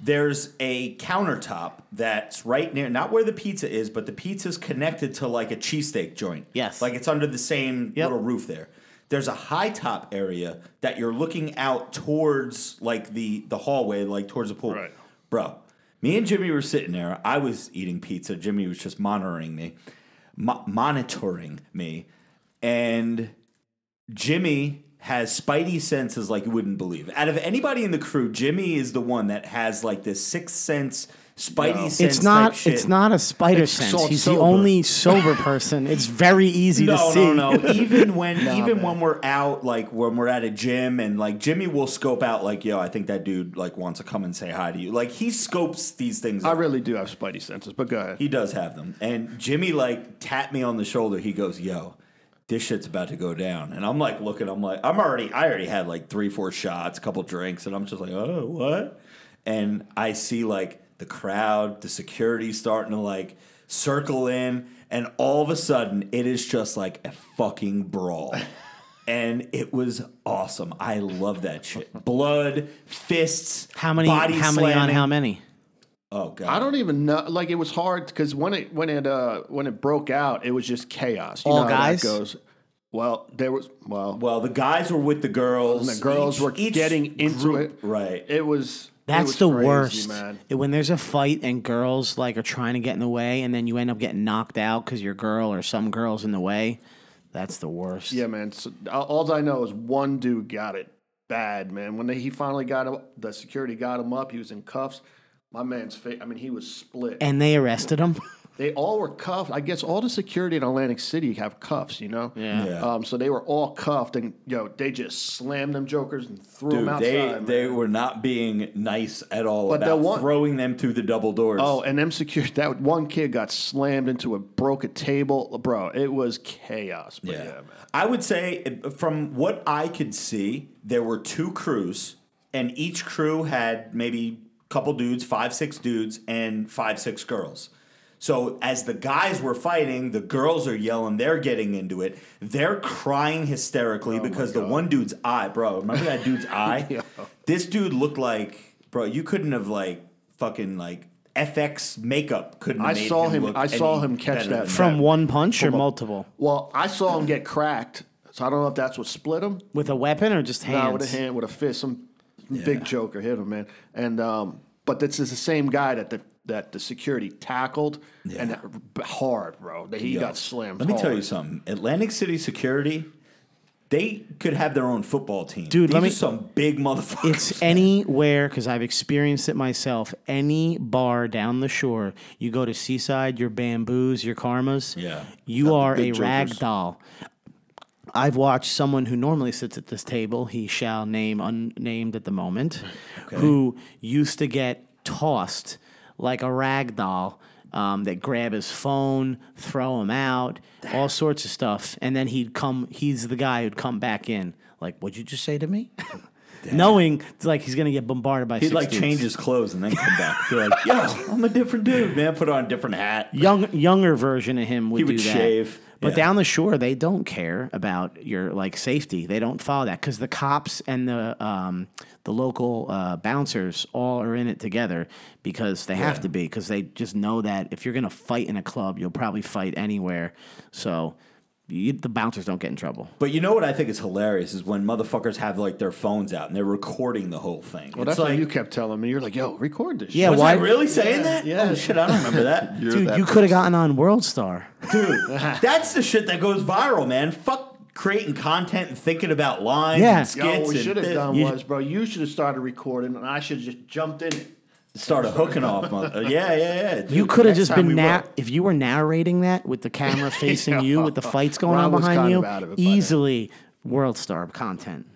There's a countertop that's right near, not where the pizza is, but the pizza's connected to like a cheesesteak joint. Yes. like it's under the same Yep. little roof there. There's a high top area that you're looking out towards, like the the hallway, like towards the pool. Right. Bro, me and Jimmy were sitting there. I was eating pizza. Jimmy was just monitoring me, mo- monitoring me, and Jimmy has spidey senses like you wouldn't believe. Out of anybody in the crew, Jimmy is the one that has like this sixth sense, spidey No. sense. It's not. type shit. It's not a spider It's sense. salt He's sober. the only sober person. It's very easy to see. no, no. Even when, even man. when we're out, like when we're at a gym, and like Jimmy will scope out, like, yo, I think that dude like wants to come and say hi to you. Like he scopes these things. I out. really do have spidey senses, but go ahead. He does have them. And Jimmy like tapped me on the shoulder. He goes, "Yo, this shit's about to go down." And I'm like looking. I'm like, I'm already. I already had like three, four shots, a couple drinks, and I'm just like, "Oh, what?" And I see like the crowd, the security starting to like circle in, and all of a sudden, it is just like a fucking brawl. And it was awesome. I love that shit. Blood, fists, How many? Body how many on how many? Oh god! I don't even know. Like it was hard because when it when it uh when it broke out, it was just chaos. You All know how that guys? goes. Well, there was well, Well, the guys were with the girls. And the girls Each- were each getting into group- it. Right. It was. That's the crazy, worst. man. When there's a fight and girls like are trying to get in the way, and then you end up getting knocked out because your girl or some girls in the way. That's the worst. Yeah, man. So, all all I know is one dude got it bad, man. When they, he finally got him, the security got him up. He was in cuffs. My man's face. I mean, he was split. And they arrested him. They all were cuffed. I guess all the security in Atlantic City have cuffs, you know? Yeah. Yeah. Um, so they were all cuffed, and yo, they just slammed them jokers and threw them Dude, outside. they man. they were not being nice at all But about one- throwing them through the double doors. oh, and them security. That one kid got slammed into a broke a table, bro. It was chaos. But yeah, yeah. man. I would say from what I could see, there were two crews, and each crew had maybe a couple dudes, five, six dudes, and five, six girls. So as the guys were fighting, the girls are yelling, they're getting into it. They're crying hysterically because the one dude's eye, bro, remember that dude's eye? This dude looked like, bro, you couldn't have like fucking like FX makeup couldn't have I made saw him him- look I saw him catch that From Yeah. one punch or multiple? Well, I saw him get cracked, so I don't know if that's what split him. With a weapon or just hands? No, with a hand, with a fist, some big joker hit him, man. And um, but this is the same guy that the that the security tackled and that, hard, bro. That he Yo, got slammed. Let me tell you something. Atlantic City Security, they could have their own football team. Dude, These let me- are some big motherfuckers. It's anywhere because I've experienced it myself. Any bar down the shore, you go to Seaside, your bamboos, your karmas. Yeah. you are a big rag jokers. doll. I've watched someone who normally sits at this table. He shall name unnamed at the moment, who used to get tossed like a rag doll. Um, that grab his phone, throw him out, all sorts of stuff, and then he'd come. He's the guy who'd come back in. Like, what'd you just say to me? Knowing like he's gonna get bombarded by. He'd six like dudes. change his clothes and then come back. Be like, yo, I'm a different dude, man. Put on a different hat. young younger version of him would He do would that. shave. But Yeah. down the shore, they don't care about your like safety. They don't follow that because the cops and the um, the local uh, bouncers all are in it together because they have to be because they just know that if you're gonna fight in a club, you'll probably fight anywhere. So you, the bouncers don't get in trouble. But you know what I think is hilarious is when motherfuckers have like their phones out and they're recording the whole thing. Well, it's that's like, what you kept telling me. You're like, yo, record this. Yeah, shit. was why- I really saying that? Yeah. Oh shit, I don't remember that. Dude, that you could have gotten on World Star. Dude, that's the shit that goes viral, man. Fuck creating content and thinking about lines Yeah. and skits. Yo, what we should have done was, bro, you should have started recording, and I should have just jumped in it. Started hooking off. mother- yeah, yeah, yeah. Dude, You could have just been we na- will. if you were narrating that with the camera facing you with the fights going on behind you. it. Easily World Star content.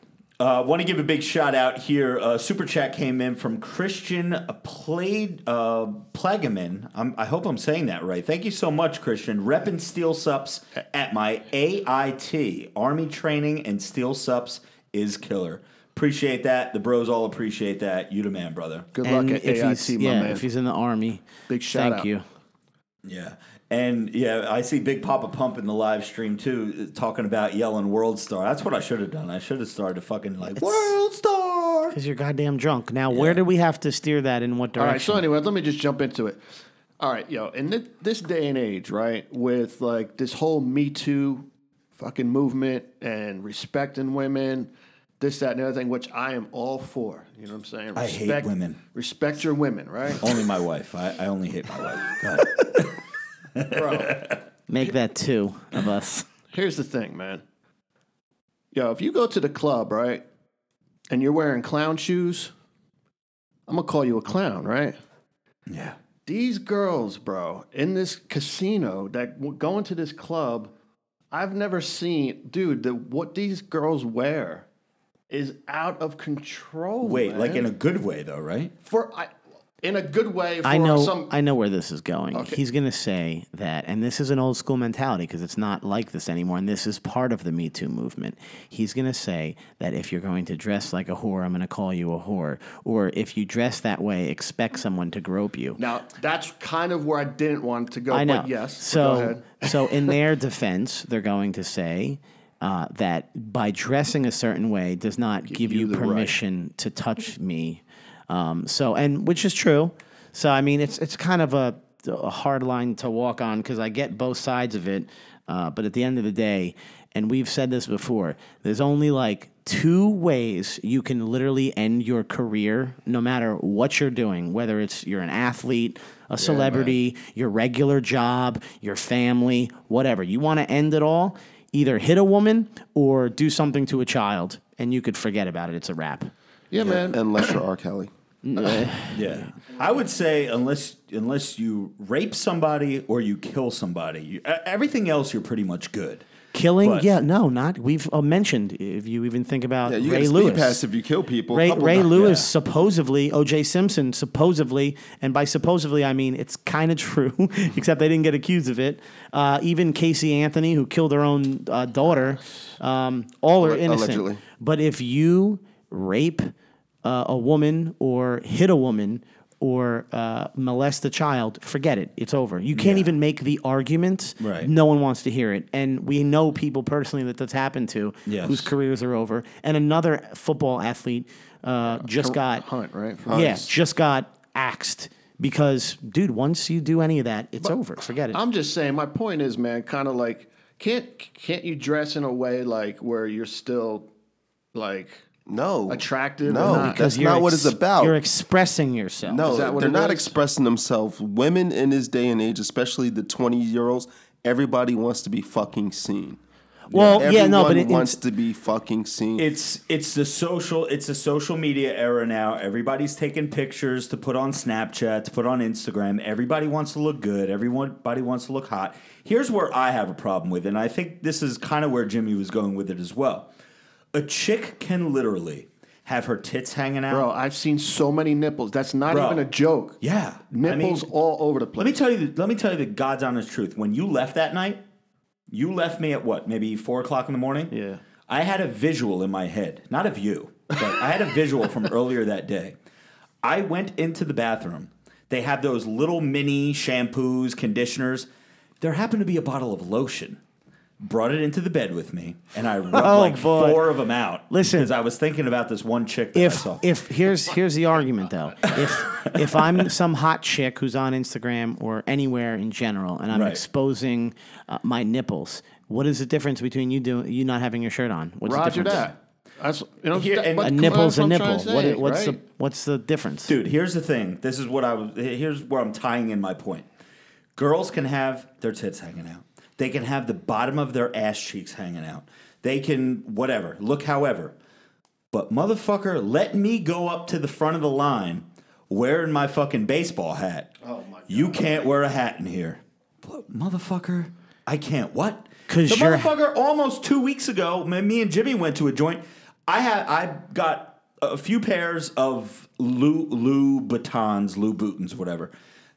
Uh, Want to give a big shout out here. Uh, Super chat came in from Christian Played uh, Plagaman. I'm, I hope I'm saying that right. Thank you so much, Christian. Reppin' Steel Sups at my AIT. Army training and Steel Sups is killer. Appreciate that. The bros all appreciate that. You the man, brother. Good And luck at if AIT, he's my yeah, man. if he's in the army, Big shout out. thank out. you. Yeah. And yeah, I see Big Papa Pump in the live stream too, talking about yelling World Star. That's what I should have done. I should have started to fucking like World Star. Because you're goddamn drunk. Now, where do we have to steer that in what direction? right. So anyway, let me just jump into it. All right, yo, in thi- this day and age, right, with like this whole Me Too fucking movement and respecting women, this, that, and the other thing, which I am all for. You know what I'm saying? I hate women. Respect your women, right? Only my wife. I, I only hate my wife. Go ahead. Bro, Make that two of us. here's the thing, man. Yo, if you go to the club, right, and you're wearing clown shoes, I'm gonna call you a clown, right? Yeah. These girls, bro, in this casino that w- go into this club, I've never seen, dude. The what these girls wear is out of control. Wait, like in a good way though, right? for I, in a good way. For I know. some. I know where this is going. Okay. He's going to say that, and this is an old school mentality because it's not like this anymore. And this is part of the Me Too movement. He's going to say that if you're going to dress like a whore, I'm going to call you a whore, or if you dress that way, expect someone to grope you. now that's kind of where I didn't want to go. I know. But yes. but go So, ahead. so in their defense, they're going to say uh, that by dressing a certain way does not give you, you the right. permission to touch me. Um, so, and which is true. So, I mean, it's it's kind of a, a hard line to walk on because I get both sides of it. Uh, but at the end of the day, and we've said this before, there's only like two ways you can literally end your career, no matter what you're doing, whether it's you're an athlete, a celebrity, your regular job, your family, whatever. You want to end it all, either hit a woman or do something to a child, and you could forget about it. It's a wrap. yeah, man. Unless you're R. Kelly. Yeah. I would say unless unless you rape somebody or you kill somebody, you, everything else you're pretty much good. Killing, But- yeah, no, not. We've uh, mentioned, if you even think about Yeah, you Ray get a speed Lewis. pass if you kill people. Ray, Ray times. Lewis yeah. supposedly, O.J. Simpson supposedly, and by supposedly I mean it's kind of true, except they didn't get accused of it. Uh, even Casey Anthony, who killed her own uh, daughter, um, all are innocent. allegedly. But if you rape uh, a woman or hit a woman or uh, molest a child, forget it. It's over. You can't even make the argument. Right. No one wants to hear it. And we know people personally that that's happened to Yes. whose careers are over. And another football athlete uh, just got Hunt, right? From- yeah, just got axed because, dude, once you do any of that, it's over. Forget it. I'm just saying. My point is, man, kind of like can't can't you dress in a way like where you're still like No. attractive? No, not? because- That's You're not what it's about. You're expressing yourself. No, Is that what they're it not is? expressing themselves. Women in this day and age, especially the 20 year olds, everybody wants to be fucking seen. Well, yeah, no, but it- wants to be fucking seen. It's it's the social it's a social media era now. Everybody's taking pictures to put on Snapchat, to put on Instagram. Everybody wants to look good. Everybody wants to look hot. Here's where I have a problem with, it, and I think this is kind of where Jimmy was going with it as well. A chick can literally have her tits hanging out. Bro, I've seen so many nipples. That's not Bro. even a joke. Yeah, I Nipples mean, all over the place. Let me tell you. The, let me tell you the God's honest truth. When you left that night, you left me at what? Maybe four o'clock in the morning. Yeah. I had a visual in my head, not of you, but I had a visual from earlier that day. I went into the bathroom. They have those little mini shampoos, conditioners. There happened to be a bottle of lotion. Brought it into the bed with me, and I rubbed Oh, like boy. four of them out. Listen. because I was thinking about this one chick that I if saw. if here's here's the argument though if if i'm some hot chick who's on instagram or anywhere in general and i'm Right. exposing uh, my nipples what is the difference between you doing you not having your shirt on what's Roger the difference that. That's you know. Here- that- and- but a nipple's a nipple trying to what what's right? the what's the difference Dude, here's the thing. This is what I was. Here's where I'm tying in my point. Girls can have their tits hanging out. They can have the bottom of their ass cheeks hanging out. They can whatever look however. But motherfucker, let me go up to the front of the line wearing my fucking baseball hat. Oh my! You can't wear a hat in here, But, motherfucker. I can't what? 'Cause the you're- motherfucker almost two weeks ago, me me and Jimmy went to a joint. I had I got a few pairs of Lou Lou Batons, Lou Boutons, whatever.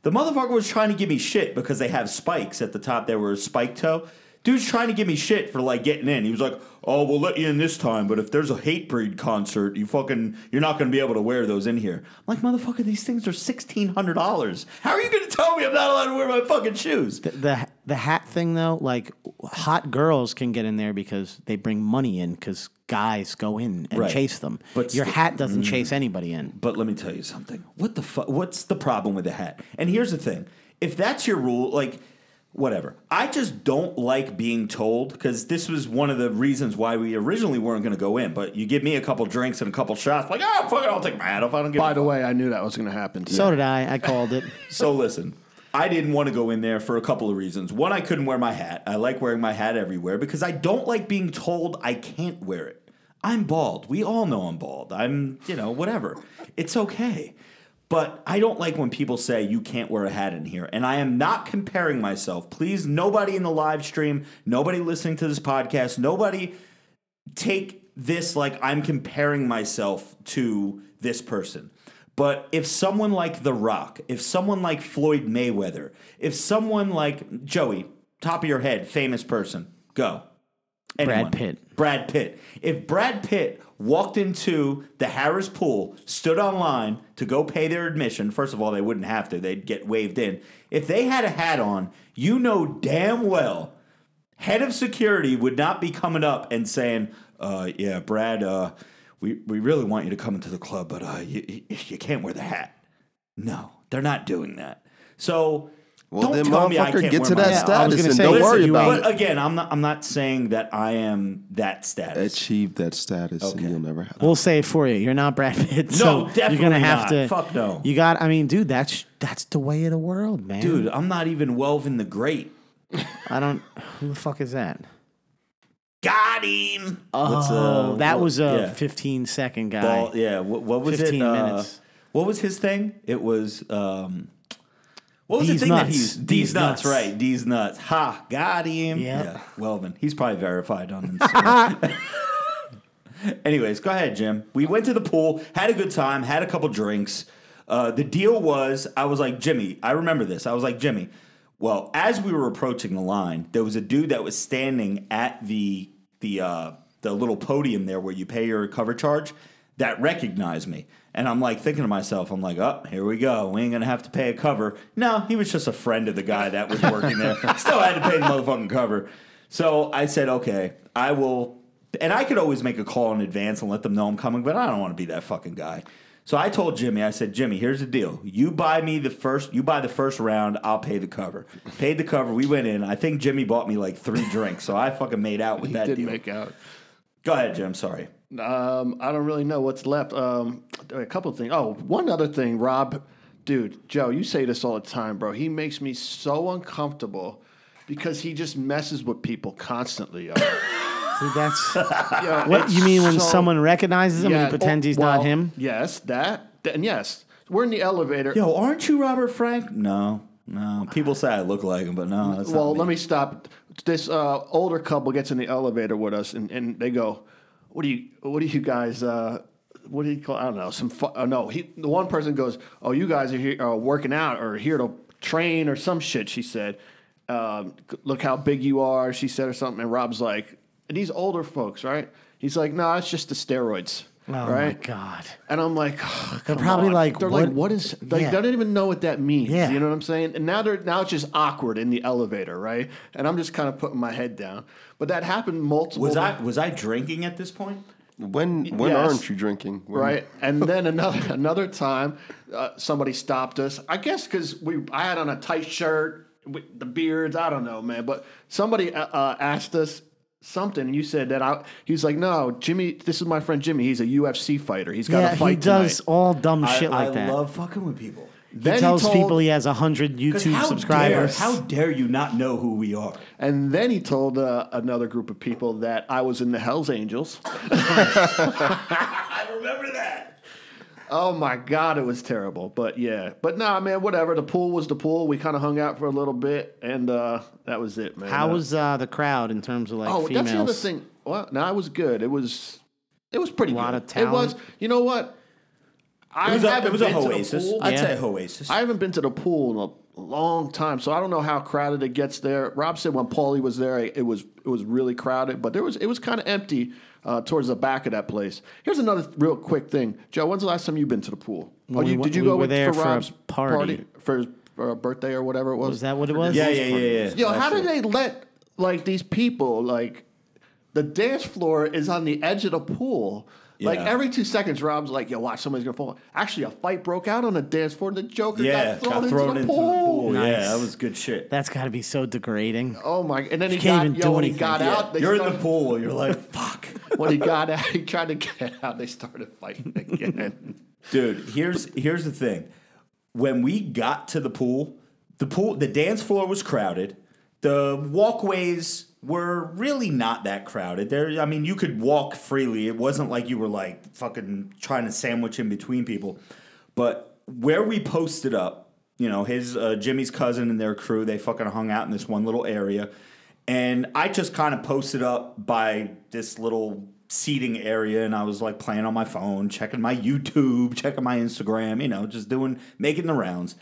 The motherfucker was trying to give me shit because they have spikes at the top. They were spike toe. Dude's trying to give me shit for like getting in. He was like, "Oh, we'll let you in this time, but if there's a Hatebreed concert, you fucking you're not going to be able to wear those in here." I'm like, "Motherfucker, these things are sixteen hundred dollars. How are you going to tell me I'm not allowed to wear my fucking shoes?" The the hat thing though, like hot girls can get in there because they bring money in because guys go in and Right. chase them. But your st- hat doesn't mm. chase anybody in. But let me tell you something. What the fuck? What's the problem with the hat? And here's the thing: if that's your rule, like whatever. I just don't like being told because this was one of the reasons why we originally weren't going to go in. But you give me a couple drinks and a couple shots, like oh fuck it, I'll take my hat off. I don't give. By a the fuck. way, I knew that was going to happen. So did I. I called it. So listen, I didn't want to go in there for a couple of reasons. One, I couldn't wear my hat. I like wearing my hat everywhere because I don't like being told I can't wear it. I'm bald. We all know I'm bald. I'm, you know, whatever. It's okay. But I don't like when people say you can't wear a hat in here. And I am not comparing myself. Please, nobody in the live stream, nobody listening to this podcast, nobody take this like I'm comparing myself to this person. But if someone like The Rock, if someone like Floyd Mayweather, if someone like Joey, top of your head, famous person, go. Anyone. Pitt. Brad Pitt. If Brad Pitt walked into the Harrah's pool, stood online to go pay their admission, first of all, they wouldn't have to, they'd get waved in. If they had a hat on, you know damn well head of security would not be coming up and saying, uh, "Yeah, Brad, uh, we we really want you to come into the club, but uh, you, you you can't wear the hat." No, they're not doing that. So Well, don't then, tell me I motherfucker, can't get wear to my that hat. I status and say, don't listen, worry about ain't- But again, I'm not. I'm not saying that I am that status. Achieve that status, Okay. and you'll never have. We'll say it for you. You're not Brad Pitt. So No, You're definitely gonna have not. to. Fuck no. You got. I mean, dude, that's that's the way of the world, man. Dude, I'm not even Welven the Great. I don't. Who the fuck is that? Got him. What's, Oh, uh, that what- was a yeah. 15 second guy. Ball, yeah. What, what was 15 it? Uh, minutes. what was his thing? It was. Um, what was D's the thing that nuts. he's D's, D's nuts, nuts. right? D's nuts. Ha, got him. Yep. Yeah, Welven. He's probably verified on Instagram. Anyways, go ahead, Jim. We went to the pool, had a good time, had a couple drinks. Uh, the deal was, I was like, Jimmy, I remember this. I was like, Jimmy, well, as we were approaching the line, there was a dude that was standing at the the uh, the little podium there where you pay your cover charge that recognized me. And I'm like thinking to myself, I'm like, oh, here we go. We ain't gonna have to pay a cover. No, he was just a friend of the guy that was working there. Still had to pay the motherfucking cover. So I said, okay, I will and I could always make a call in advance and let them know I'm coming, but I don't want to be that fucking guy. So I told Jimmy, I said, Jimmy, here's the deal. You buy me the first, you buy the first round, I'll pay the cover. Paid the cover. We went in. I think Jimmy bought me like three drinks, so I fucking made out with He that didn't deal. make out. Go ahead, Jim. Sorry. Um, I don't really know what's left. Um, a couple of things. Oh, one other thing, Rob, dude, Joe, you say this all the time, bro. He makes me so uncomfortable because he just messes with people constantly. yo. Dude, that's Yo, what you mean when so- someone recognizes him and Yeah, he pretends oh, he's well, not him. Yes, that. And yes, we're in the elevator. Yo, aren't you Robert Frank? No, no. People say I look like him, but no. That's well, not let me stop. This uh, older couple gets in the elevator with us, and, and they go, "What do you? What do you guys? Uh, what do you call? I don't know. Some fu- uh, no. He the one person goes, "Oh, you guys are here uh, working out or here to train or some shit." She said, um, "Look how big you are," she said, or something. And Rob's like, and these older folks, right? He's like, "No, it's just the steroids." Oh right? my god. And I'm like, oh, They're probably on. like, they're what- like, what is? Like, Yeah. they don't even know what that means. Yeah. You know what I'm saying? And now they're now it's just awkward in the elevator, right? And I'm just kind of putting my head down. But that happened multiple. Was I was I drinking at this point? When when yes. aren't you drinking? When- right? And then another another time, uh, somebody stopped us. I guess because we I had on a tight shirt with the beards. I don't know, man. But somebody uh, uh, asked us something, and you said that I. He was like, "No, Jimmy. This is my friend Jimmy. He's a UFC fighter. He's got a fight. Yeah, to he does tonight." all dumb I, shit like I that. love fucking with people. he Then tells told- people he has hundred 'Cause YouTube how subscribers. Dare, how dare you not know who we are? And then he told uh, another group of people that I was in the Hells Angels. I remember that. Oh my God, it was terrible. But yeah, but nah, man, whatever. The pool was the pool. We kind of hung out for a little bit, and uh, that was it, man. How Uh, was uh, the crowd in terms of like oh, females? that's the other thing. Well, no, it was good. It was It was pretty Lot good. of It was. You know what? I It was a, haven't it was a been to the oasis. pool. I'd Yeah. say oasis. I haven't been to the pool in a long time, so I don't know how crowded it gets there. Rob said when Paulie was there, it was it was really crowded, but there was it was kind of empty uh, towards the back of that place. Here's another real quick thing, Joe. When's the last time you've been to the pool? When oh, you, we did you went- go we with, there for for a Rob's party. for his uh, birthday or whatever it was? Was that what it was? yeah, yeah, yeah, yeah. Yo, how did they let like these people like the dance floor is on the edge of the pool? Like every two seconds, Rob's like, "Yo, watch, somebody's gonna fall." Actually, a fight broke out on the dance floor. and The Joker Yeah, got thrown, into, the into pool. the pool. Nice. Yeah, that was good shit. That's got to be so degrading. Oh my! And then he can't got even yo, do when he got Yeah. out. They You're in the pool. You're like, fuck. when he got out. He tried to get out. They started fighting again. Dude, here's here's the thing. When we got to the pool, the pool the dance floor was crowded. The walkways were really not that crowded. There I mean, you could walk freely. It wasn't like you were like fucking trying to sandwich in between people. But where we posted up, you know, his uh, Jimmy's cousin and their crew, they fucking hung out in this one little area. And I just kind of posted up by this little seating area and I was like playing on my phone, checking my YouTube, checking my Instagram, you know, just doing making the rounds.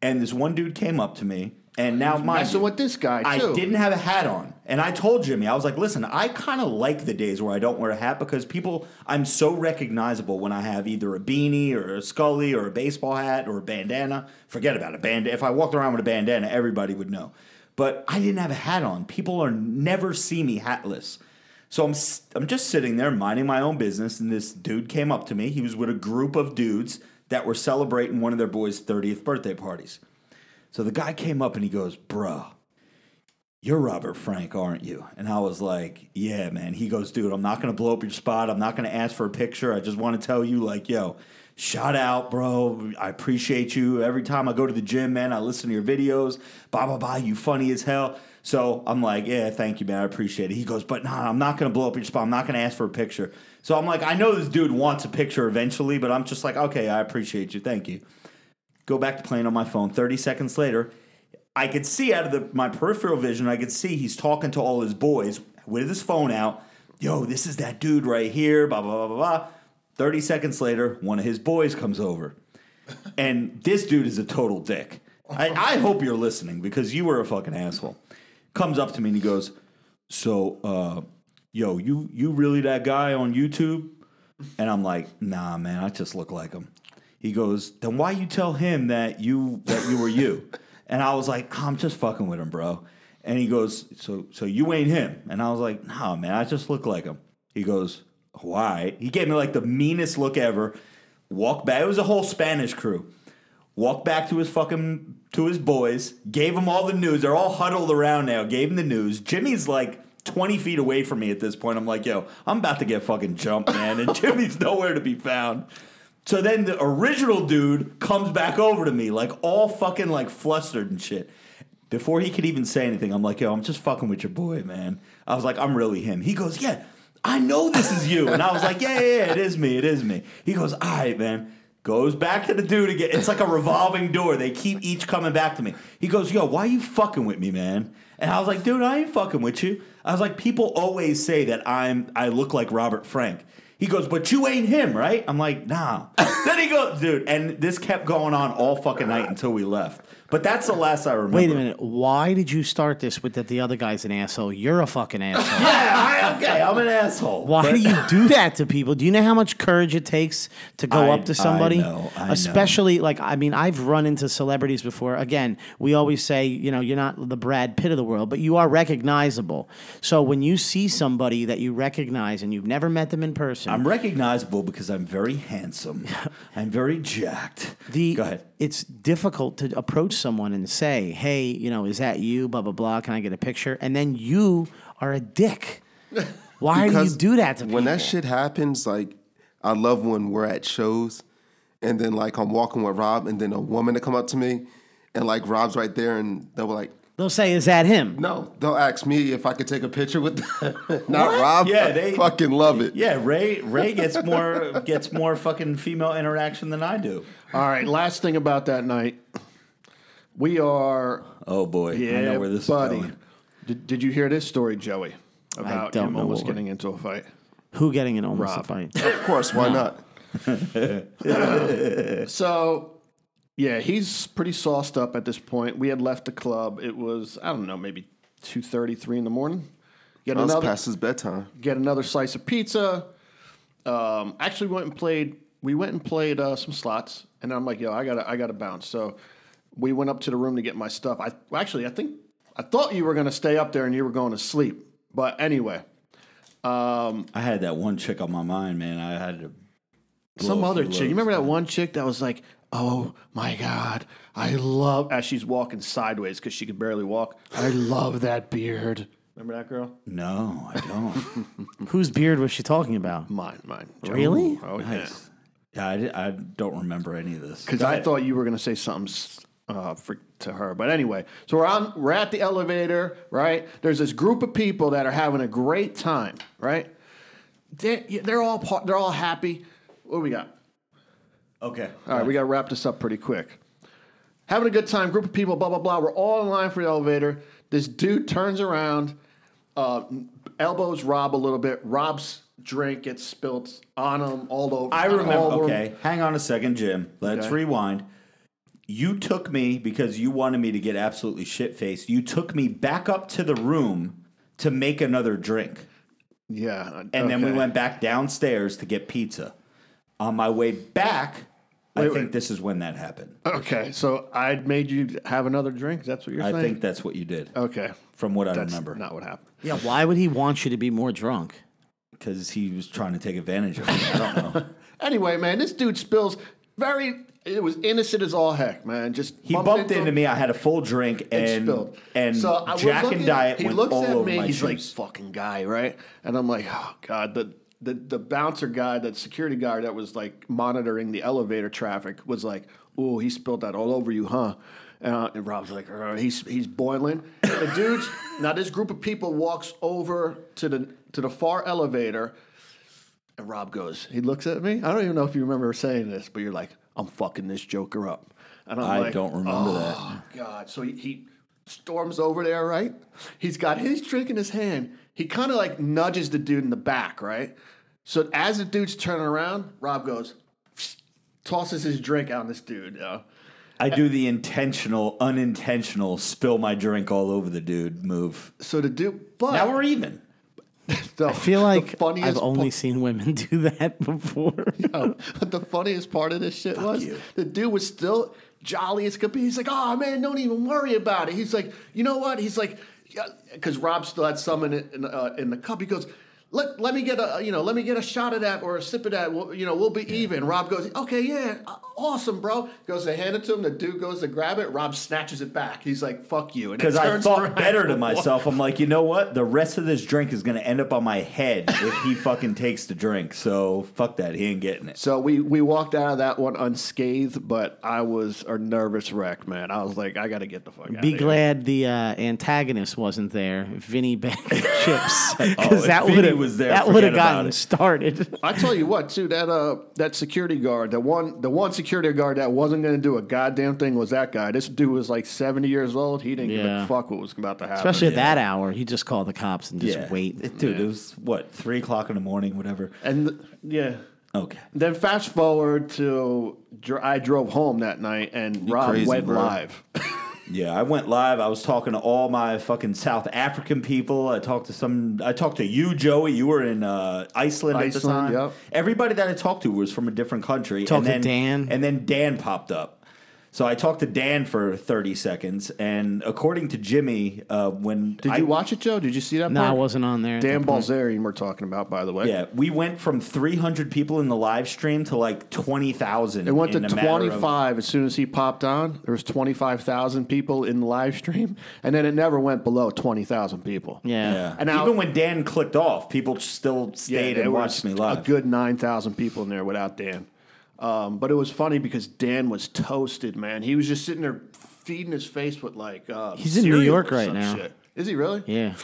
And this one dude came up to me and now mind messing you, with this guy, Too. I didn't have a hat on. And I told Jimmy, I was like, listen, I kind of like the days where I don't wear a hat because people, I'm so recognizable when I have either a beanie or a Scully or a baseball hat or a bandana. Forget about a Band- if I walked around with a bandana, everybody would know. But I didn't have a hat on. People are never see me hatless. So I'm I'm just sitting there minding my own business, and this dude came up to me. He was with a group of dudes that were celebrating one of their boys' 30th birthday parties. So the guy came up and he goes, "Bruh, you're Robert Frank, aren't you?" And I was like, "Yeah, man." He goes, "Dude, I'm not gonna blow up your spot. I'm not gonna ask for a picture. I just want to tell you, like, yo." Shout out, bro. I appreciate you. Every time I go to the gym, man, I listen to your videos. Blah, blah, blah. You funny as hell. So I'm like, yeah, thank you, man. I appreciate it. He goes, but nah, I'm not going to blow up your spot. I'm not going to ask for a picture. So I'm like, I know this dude wants a picture eventually, but I'm just like, okay, I appreciate you. Thank you. Go back to playing on my phone. 30 seconds later, I could see out of the, my peripheral vision, I could see he's talking to all his boys with his phone out. Yo, this is that dude right here, blah, blah, blah, blah, blah. 30 seconds later, one of his boys comes over. And this dude is a total dick. I, I hope you're listening because you were a fucking asshole. Comes up to me and he goes, So, uh, yo, you you really that guy on YouTube? And I'm like, nah, man, I just look like him. He goes, then why you tell him that you that you were you? And I was like, I'm just fucking with him, bro. And he goes, so so you ain't him? And I was like, nah, man, I just look like him. He goes, why? He gave me like the meanest look ever. Walked back. It was a whole Spanish crew. Walked back to his fucking to his boys. Gave them all the news. They're all huddled around now. Gave him the news. Jimmy's like 20 feet away from me at this point. I'm like, yo, I'm about to get fucking jumped, man. And Jimmy's nowhere to be found. So then the original dude comes back over to me, like all fucking like flustered and shit. Before he could even say anything, I'm like, yo, I'm just fucking with your boy, man. I was like, I'm really him. He goes, yeah, I know this is you. And I was like, yeah, yeah, yeah, it is me, it is me. He goes, all right, man. Goes back to the dude again. It's like a revolving door. They keep each coming back to me. He goes, yo, why are you fucking with me, man? And I was like, dude, I ain't fucking with you. I was like, people always say that I'm I look like Robert Frank. He goes, but you ain't him, right? I'm like, nah. then he goes, dude, and this kept going on all fucking night until we left. But that's the last I remember. Wait a minute. Why did you start this with that the other guy's an asshole? You're a fucking asshole. Yeah, I, okay, I'm an asshole. Why But- do you do that to people? Do you know how much courage it takes to go I- up to somebody? I know, I know. Especially like I mean, I've run into celebrities before. Again, we always say, you know, you're not the Brad Pitt of the world, but you are recognizable. So when you see somebody that you recognize and you've never met them in person, I'm recognizable because I'm very handsome. I'm very jacked. the Go ahead. it's difficult to approach someone and say, "Hey, you know, is that you?" Blah blah blah. Can I get a picture? And then you are a dick. Why do you do that to people? when that shit happens, like I love when we're at shows and then like I'm walking with Rob and then a woman to come up to me and like Rob's right there and they'll be like, They'll say, "Is that him?" no, they'll ask me if I could take a picture with them. Not Rob. Yeah, I they- fucking love it. Yeah, Ray Ray gets more gets more fucking female interaction than I do. All right, last thing about that night. We are Oh boy, yeah, I know where this buddy. is going. Did, did you hear this story, Joey? About don't him know almost what we're- getting into a fight. Who getting in almost a Rob. fight? Of course, why not? So, yeah, he's pretty sauced up at this point. We had left the club. It was I don't know, maybe two thirty, three in the morning. Get That was another past his bedtime. get another slice of pizza. Um, actually, went and played. We went and played uh, some slots, and I'm like, yo, I gotta, I gotta bounce. So we went up to the room to get my stuff. I well, actually, I think I thought you were gonna stay up there and you were going to sleep. But anyway, um, I had that one chick on my mind, man. I had to. some other chick. You remember that one chick that was like, "Oh my god, I love," as she's walking sideways because she could barely walk. I love that beard. Remember that girl? No, I don't. Whose beard was she talking about? Mine, mine. Really? Oh yeah. nice. Yeah, I, I don't remember any of this. Because I thought you were going to say something uh, for, to her. But anyway, so we're on. We're at the elevator, right? There's this group of people that are having a great time, right? They, yeah, they're all they're all happy. What do we got? Okay. All right, we got to wrap this up pretty quick. Having a good time, group of people, blah blah blah. We're all in line for the elevator. This dude turns around, uh, elbows Rob a little bit. Rob's drink gets spilt on him all over. I all remember. over. Okay, hang on a second, Jim. Let's Okay. rewind. You took me because you wanted me to get absolutely shit faced. You took me back up to the room to make another drink. Yeah, uh, And then we went back downstairs to get pizza. On my way back, I think wait. this is when that happened. Okay, so I made you have another drink. That's what you're I saying. I think that's what you did, Okay, from what I remember. not what happened. Yeah, why would he want you to be more drunk? Because he was trying to take advantage of me. I don't know. Anyway, man, this dude spills very. It was innocent as all heck, man. Just He bumped into me. I had a full drink and and spilled. and so Jack looking- and Diet He went looks all at over me. my He's like, shoes. "Fucking guy," right? And I'm like, "Oh god." The the the bouncer guy, that security guard that was like monitoring the elevator traffic, was like, "Oh, he spilled that all over you, huh?" Uh, and Rob's like, "Uh, "He's he's boiling." The dude's now. This group of people walks over to the to the far elevator. And Rob goes, he looks at me. I don't even know if you remember saying this, but you're like, I'm fucking this Joker up. And I'm I like, don't remember that. Oh, God. So he, he storms over there, right? He's got his drink in his hand. He kind of like nudges the dude in the back, right? So as the dude's turning around, Rob goes, tosses his drink out on this dude. Uh, I do the intentional, unintentional, spill my drink all over the dude move. so the dude, but Now we're even. the, I feel like I've only part- seen women do that before. But the funniest part of this shit was you. the dude was still jolly as could be. He's like, "Oh man, don't even worry about it." He's like, "You know what?" He's like, because Rob still had some in it, in, uh, in the cup. He goes. Let, let me get a you know let me get a shot of that or a sip of that we'll, you know we'll be even Rob goes okay yeah uh, awesome bro goes to hand it to him the dude goes to grab it Rob snatches it back he's like fuck you Because I thought better to myself. I'm like, you know what? The rest of this drink is going to end up on my head if he fucking takes the drink. So fuck that. He ain't getting it. So we we walked out of that one unscathed, but I was a nervous wreck, man. I was like, I got to get the fuck out. Be of here. glad the uh, antagonist wasn't there, Vinny Bag Chips, because Oh, that would have was there, that would have gotten started. I tell you what, too that uh that security guard, the one the one security guard that wasn't going to do a goddamn thing was that guy. This dude was like seventy years old. He didn't give a fuck what was about to happen. Especially at that hour, he just called the cops and just yeah. wait. It- dude, it was what, three o'clock in the morning, whatever. and th- yeah. Okay. Then fast forward to dr- I drove home that night and Rob crazy, went bro. live. Yeah, I went live. I was talking to all my fucking South African people. I talked to some. I talked to you, Joey. You were in uh, Iceland, at the Iceland, time. yep. Everybody that I talked to was from a different country. Talked and to then, Dan. and then Dan popped up. So I talked to Dan for thirty seconds, and according to Jimmy, uh, when Did I, you watch it, Joe? Did you see that? No, I wasn't on there. Dan that. Bilzerian, we're talking about, by the way. Yeah, we went from three hundred people in the live stream to like twenty thousand. It went to 25 as soon as he popped on. There was 25,000 people in the live stream, and then it never went below 20,000 people. Yeah. Yeah, And now- even when Dan clicked off, people still stayed there and watched me live. A good 9,000 people in there without Dan. Um, but it was funny because Dan was toasted, man. He was just sitting there feeding his face with like uh, He's in New York right now. Shit. Is he really? Yeah.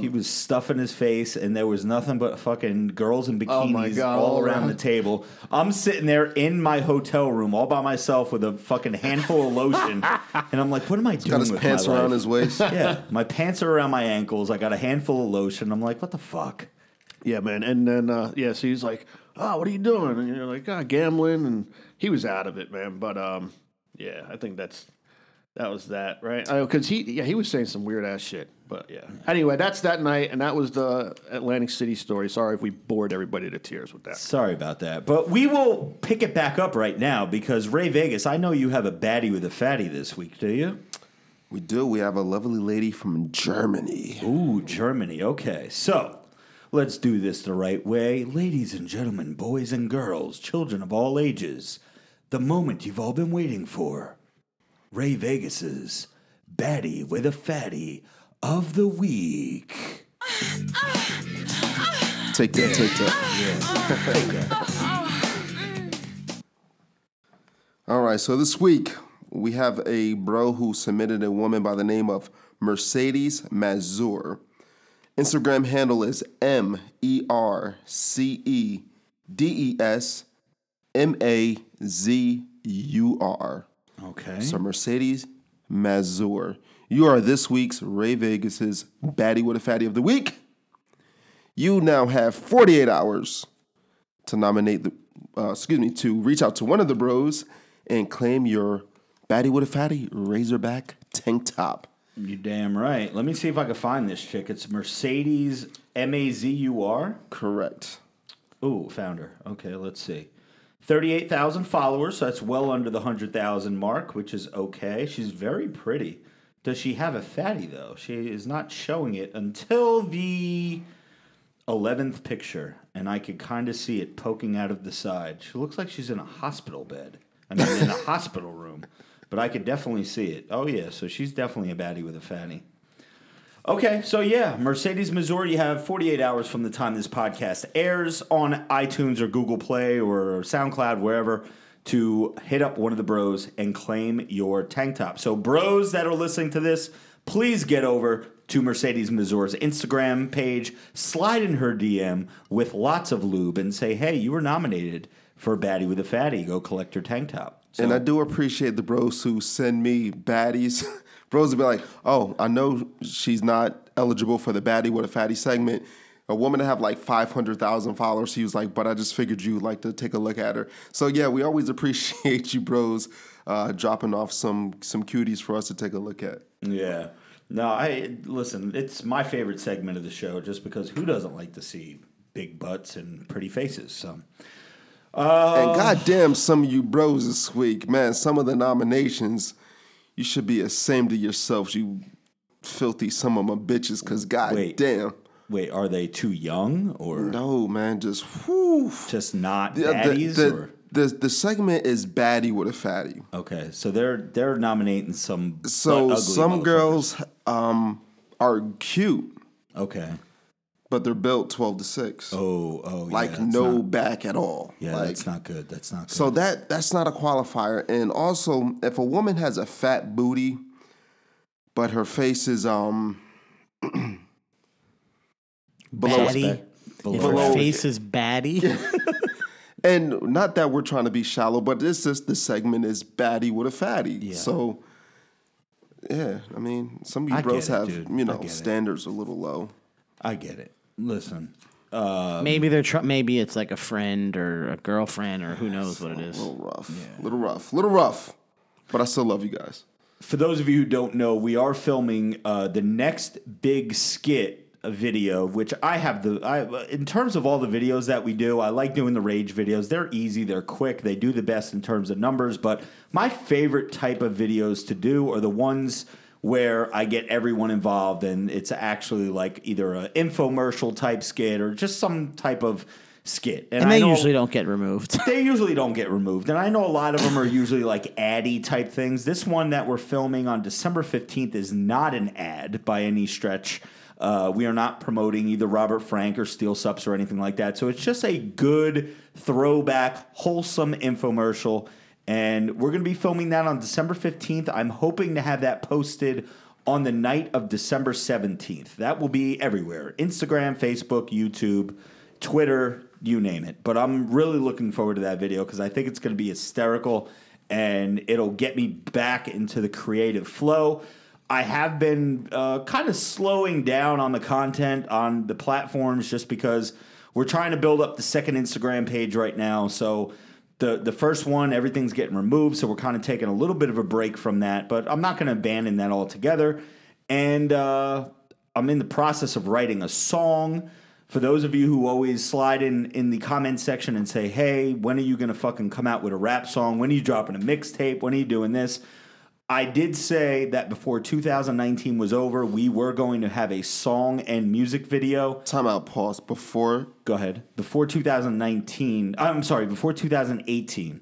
he was stuffing his face, and there was nothing but fucking girls in Oh bikinis God, all all around around. the table. I'm sitting there in my hotel room all by myself with a fucking handful of lotion, and I'm like, "What am I doing Got his with pants my around life? his waist. yeah, my pants are around my ankles. I got a handful of lotion. I'm like, "What the fuck?" Yeah, man. And then uh, yeah, so he's like, "Oh, what are you doing?" And you're like, "Ah, gambling." And he was out of it, man. But um, yeah, I think that's that was that, right? Because he yeah he was saying some weird ass shit. But yeah. Anyway, that's that night, and that was the Atlantic City story. Sorry if we bored everybody to tears with that. Sorry about that. But we will pick it back up right now because Ray Vegas, I know you have a baddie with a fatty this week, do you? We do. We have a lovely lady from Germany. Ooh, Germany. Okay. So let's do this the right way. Ladies and gentlemen, boys and girls, children of all ages, the moment you've all been waiting for. Ray Vegas's Batty with a fatty of the week. Take that, take that. All right, so this week we have a bro who submitted a woman by the name of Mercedes Mazur. Instagram handle is M E R C E D E S M A Z U R. Okay. So Mercedes Mazur. You are this week's Ray Vegas's baddie with a fatty of the week. You now have 48 hours to nominate the, uh, excuse me, to reach out to one of the bros and claim your baddie with a fatty racerback tank top. You damn right. Let me see if I can find this chick. It's Mercedes M A Z U R. Correct. Ooh, found her. Okay, let's see. 38,000 followers, so that's well under the 100,000 mark, which is okay. She's very pretty. Does she have a fatty, though? She is not showing it until the 11th picture, and I could kind of see it poking out of the side. She looks like she's in a hospital bed. I mean, in a hospital room. But I could definitely see it. Oh, yeah, so she's definitely a baddie with a fatty. Okay, so yeah, Mercedes, Mazur, you have 48 hours from the time this podcast airs on iTunes or Google Play or SoundCloud, wherever, to hit up one of the bros and claim your tank top. So, bros that are listening to this, please get over to Mercedes Mazur's Instagram page, slide in her DM with lots of lube, and say, hey, you were nominated for Baddie with a Fatty. Go collect your tank top. So, And I do appreciate the bros who send me baddies. bros will be like, oh, I know she's not eligible for the baddie with a fatty segment. A woman to have like 500,000 followers, he was like, but I just figured you'd like to take a look at her. So yeah, we always appreciate you bros uh, dropping off some some cuties for us to take a look at. Yeah. No, I listen, it's my favorite segment of the show just because who doesn't like to see big butts and pretty faces? So and goddamn, some of you bros this week, man, some of the nominations, you should be ashamed of yourselves, you filthy some of my bitches, because Wait. goddamn. wait, are they too young or No, man, just whew. just not Yeah, the, baddies? the, or the, the segment is baddie with a fatty. okay, so they're they're nominating some So some girls um, are cute, Okay. But they're built 12 to 6. Oh, oh, like yeah, no not- back at all. yeah, like, that's not good. That's not good. So that that's not a qualifier. And also, if a woman has a fat booty, but her face is um below Baddie. Below If her Below- face is baddie, and not that we're trying to be shallow, but it's just the segment is baddie with a fatty. So yeah, I mean, some of you I bros it, have dude. you know get it. standards a little low. I get it. Listen, maybe they're tr- maybe it's like a friend or a girlfriend or who knows what it is. A little rough, little rough, little rough. But I still love you guys. for those of you who don't know, we are filming uh, the next big skit video, which I have the. I in terms of all the videos that we do, I like doing the rage videos. They're easy, they're quick, they do the best in terms of numbers. But my favorite type of videos to do are the ones where I get everyone involved and it's actually like either an infomercial type skit or just some type of skit. And I they know- usually don't get removed. they usually don't get removed. And I know a lot of them are usually like addy type things. This one that we're filming on December 15th is not an ad by any stretch. Uh, we are not promoting either Robert Frank or Steel Sups or anything like that. So it's just a good throwback, wholesome infomercial. And we're going to be filming that on December 15th. I'm hoping to have that posted on the night of December 17th. That will be everywhere Instagram, Facebook, YouTube, Twitter, you name it. But I'm really looking forward to that video because I think it's going to be hysterical and it'll get me back into the creative flow. I have been uh, kind of slowing down on the content on the platforms just because we're trying to build up the second Instagram page right now. So the the first one, everything's getting removed, so we're kind of taking a little bit of a break from that. But I'm not going to abandon that altogether. And uh, I'm in the process of writing a song. For those of you who always slide in in the comment section and say, "Hey, when are you going to fucking come out with a rap song? When are you dropping a mixtape? When are you doing this?" I did say that before 2019 was over, we were going to have a song and music video. Time out, pause. Before Go ahead. Before 2019, I'm sorry, before 2018,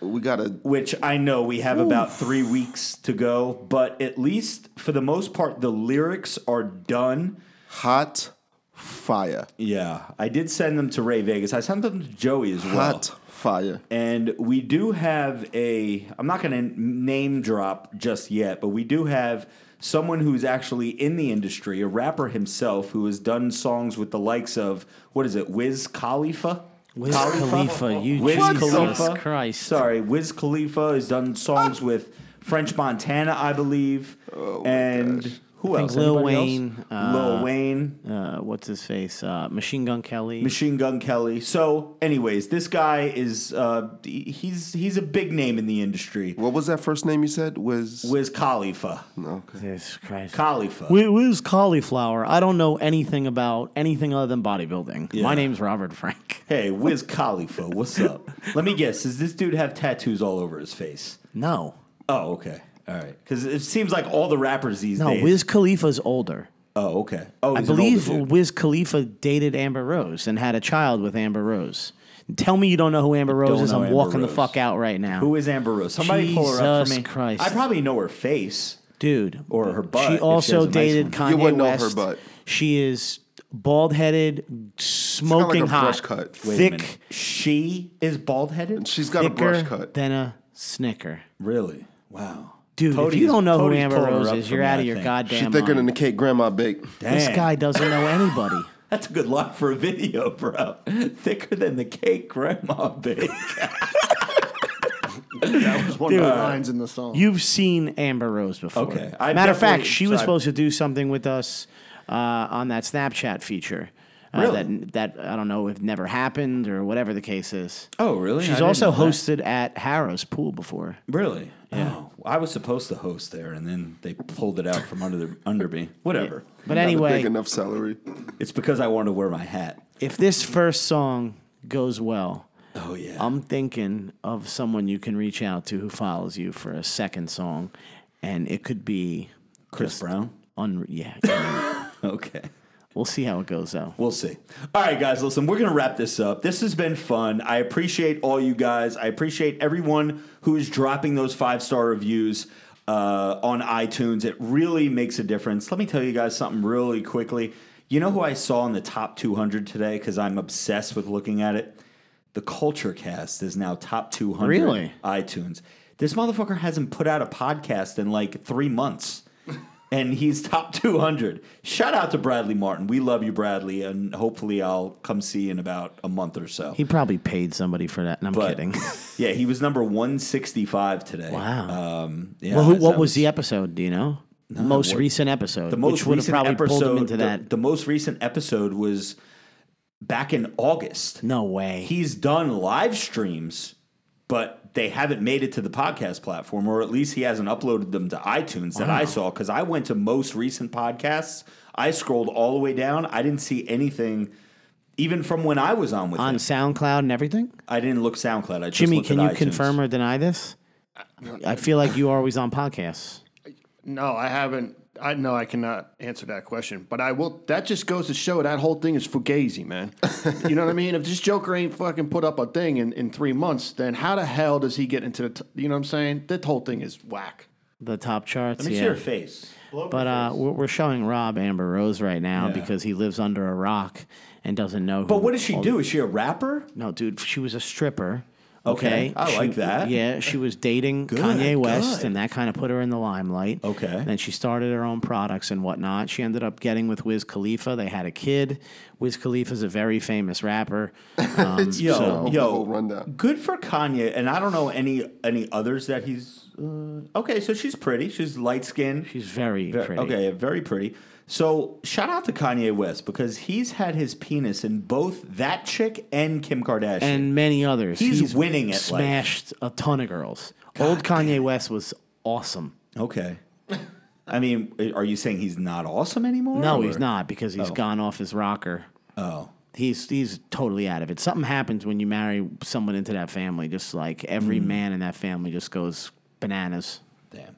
we gotta which I know we have about three weeks to go, but at least for the most part, the lyrics are done. hot fire. Yeah, I did send them to Ray Vegas. I sent them to Joey as well. Hot fire. And we do have a, I'm not going to name drop just yet, but we do have someone who's actually in the industry, a rapper himself, who has done songs with the likes of, what is it, Wiz Khalifa? Wiz Khalifa, you Wiz Jesus Khalifa. Christ. Sorry, Wiz Khalifa has done songs with French Montana, I believe. Oh and who I else? Lil Anybody else? Wayne, uh, Lil Wayne. Uh, what's his face? Uh, Machine Gun Kelly. Machine Gun Kelly. So, anyways, this guy is uh, he's he's a big name in the industry. What was that first name you said? Was Wiz Khalifa. okay. Jesus Christ. Khalifa. Wh- Who's cauliflower? I don't know anything about anything other than bodybuilding. Yeah. My name's Robert Frank. Hey, Wiz Khalifa, what's up? Let me guess. Does this dude have tattoos all over his face? No, Oh, okay. All right. Because it seems like all the rappers these days. no. days. Wiz Khalifa's older. oh, okay. Oh, I he's an believe older dude. Wiz Khalifa dated Amber Rose and had a child with Amber Rose. Tell me you don't know who Amber Rose don't is. know I'm Amber walking the Rose. fuck out right now. Who is Amber Rose? Somebody pull her up for Jesus me. Christ. I probably know her face. dude. Or her butt, if She she also has a nice dated one. Kanye You wouldn't know her West. butt. She is bald headed, smoking a brush hot, cut. Wait a thick. She is bald headed? She's got a thicker brush cut. than a snicker. Really? Wow. Dude, if you don't know who Amber Rose is, you're out of your think. goddamn She thicker than the cake grandma baked. This Dang. guy doesn't know anybody. That's a good line for a video, bro. Thicker than the cake grandma baked. That was one of the lines in the song. You've seen Amber Rose before. Okay. I Matter of fact, definitely- she was so I- supposed to do something with us uh, on that Snapchat feature. Uh, Really? That that I don't know if never happened or whatever the case is. Oh, really? She's didn't also know that. hosted at Harrah's pool before. Really? Oh, I was supposed to host there, and then they pulled it out from under the, under me. Whatever. But Not a anyway, big enough salary. It's because I wanted to wear my hat. if this first song goes well, Oh yeah. I'm thinking of someone you can reach out to who follows you for a second song, and it could be Chris Brown. Unre- yeah, Okay. We'll see how it goes though. We'll see. All right, guys, listen, we're going to wrap this up. This has been fun. I appreciate all you guys. I appreciate everyone who is dropping those five star reviews uh, on iTunes. It really makes a difference. Let me tell you guys something really quickly. You know who I saw in the top 200 today because I'm obsessed with looking at it? The Culture Cast is now top 200 Really? iTunes. This motherfucker hasn't put out a podcast in like three months and he's top 200. Shout out to Bradley Martin. We love you, Bradley, and hopefully I'll come see you in about a month or so. He probably paid somebody for that, and I'm But- kidding. yeah, he was number 165 today. Wow. Um, yeah, well, who, what was the episode? Do you know? The most what- recent episode, the most which would have recent probably episode? pulled him into the, that. the most recent episode was back in August. no way. He's done live streams, but they haven't made it to the podcast platform, or at least he hasn't uploaded them to iTunes that I saw. Because I went to most recent podcasts, I scrolled all the way down. I didn't see anything, even from when I was on with on him. SoundCloud and everything. I didn't look SoundCloud. I just Jimmy, looked can at you iTunes. confirm or deny this? I feel like you are always on podcasts. No, I haven't. I know I cannot answer that question, but I will. That just goes to show that whole thing is fugazi, man. you know what I mean? If this Joker ain't fucking put up a thing in, in three months, then how the hell does he get into the? T- you know what I'm saying? That whole thing is whack. The top charts, Let me yeah. see her face. Blow But her uh, face. we're, we're showing Rob Amber Rose right now Yeah. because he lives under a rock and doesn't know. but what does she all- do? Is she a rapper? No, dude, she was a stripper. Okay, Okay, I She- like that. Yeah, she was dating Kanye West, good. and that kind of put her in the limelight. Okay. Then she started her own products and whatnot. She ended up getting with Wiz Khalifa. They had a kid. Wiz Khalifa's a very famous rapper. Um, It's Yo, so- yo, whole rundown. good for Kanye, and I don't know any any others that he's. Uh, okay, so she's pretty. She's light skinned. she's very Ve- pretty. Okay, very pretty. So shout out to Kanye West because he's had his penis in both that chick and Kim Kardashian. and many others. He's winning at life. Smashed a ton of girls. Old Kanye West was awesome. okay. I mean, are you saying he's not awesome anymore? No, or- he's not because he's Oh. gone off his rocker. Oh. He's he's totally out of it. Something happens when you marry someone into that family. Just like every Hmm. man in that family just goes bananas. Damn.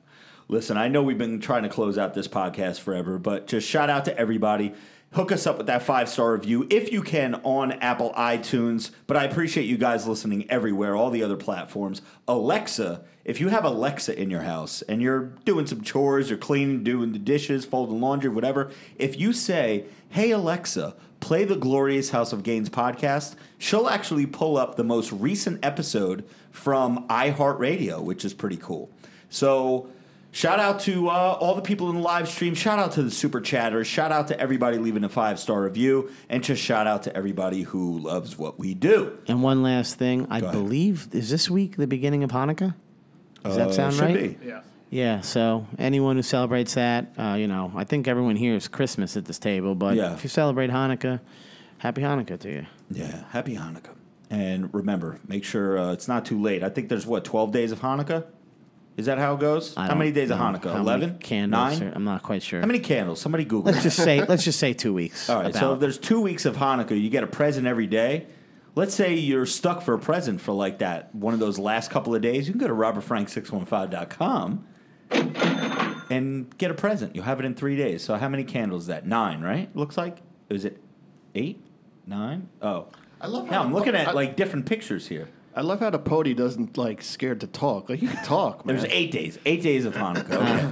Listen, I know we've been trying to close out this podcast forever, but just shout out to everybody. Hook us up with that five star review if you can on Apple iTunes. But I appreciate you guys listening everywhere, all the other platforms. Alexa, if you have Alexa in your house and you're doing some chores, you're cleaning, doing the dishes, folding laundry, whatever, if you say, Hey Alexa, play the Glorious House of Gains podcast, she'll actually pull up the most recent episode from iHeartRadio, which is pretty cool. So, shout out to uh, all the people in the live stream. Shout out to the super chatters. Shout out to everybody leaving a five star review. And just shout out to everybody who loves what we do. And one last thing, I ahead. believe is this week the beginning of Hanukkah. Does Uh, that sound should right? be. Yeah. Yeah. So anyone who celebrates that, uh, you know, I think everyone here is Christmas at this table. But Yeah. if you celebrate Hanukkah, happy Hanukkah to you. Yeah, happy Hanukkah. And remember, make sure uh, it's not too late. I think there's what, 12 days of Hanukkah? Is that how it goes? I How don't many days of know Hanukkah? how many 11? candles. Nine? or- I'm not quite sure. How many candles? Somebody Google Let's that. just say let's just say two weeks. All right, so about. if there's two weeks of Hanukkah, you get a present every day. Let's say you're stuck for a present for like that one of those last couple of days. You can go to robertfrank615.com and get a present. You'll have it in three days. So how many candles is that? Nine, right? Looks like. Is it eight? Nine? Oh. I love Yeah, how I'm looking I- at like different pictures here. I love how the pody doesn't like scared to talk. Like you can talk, man. There's eight days. Eight days of Hanukkah. Okay.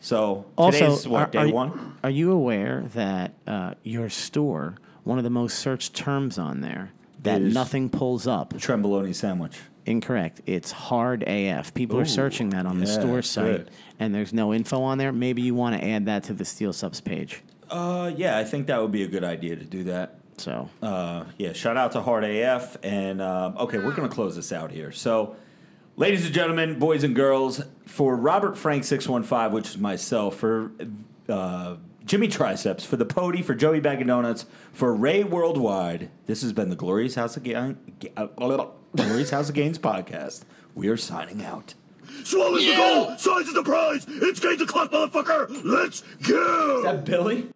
So also, today's what, are, day are you- one? Are you aware that uh, your store, one of the most searched terms on there, that Is- nothing pulls up? Tremboloni sandwich. Incorrect. It's hard AF. People Ooh, are searching that on the yeah, store site, good. and there's no info on there. Maybe you want to add that to the Steel Subs page. Uh, yeah, I think that would be a good idea to do that. So Uh, yeah, shout out to Hard AF. And um, okay, we're going to close this out here. So, ladies and gentlemen, boys and girls, for Robert Frank 615, which is myself, for uh, Jimmy Triceps, for the Pody, for Joey Bag of Donuts, for Ray Worldwide, this has been the Glorious House of, Ga- Ga- Glorious House of Gains podcast. We are signing out. Swallow the goal, size is the prize. It's game to clock, motherfucker. Let's go. Is that Billy?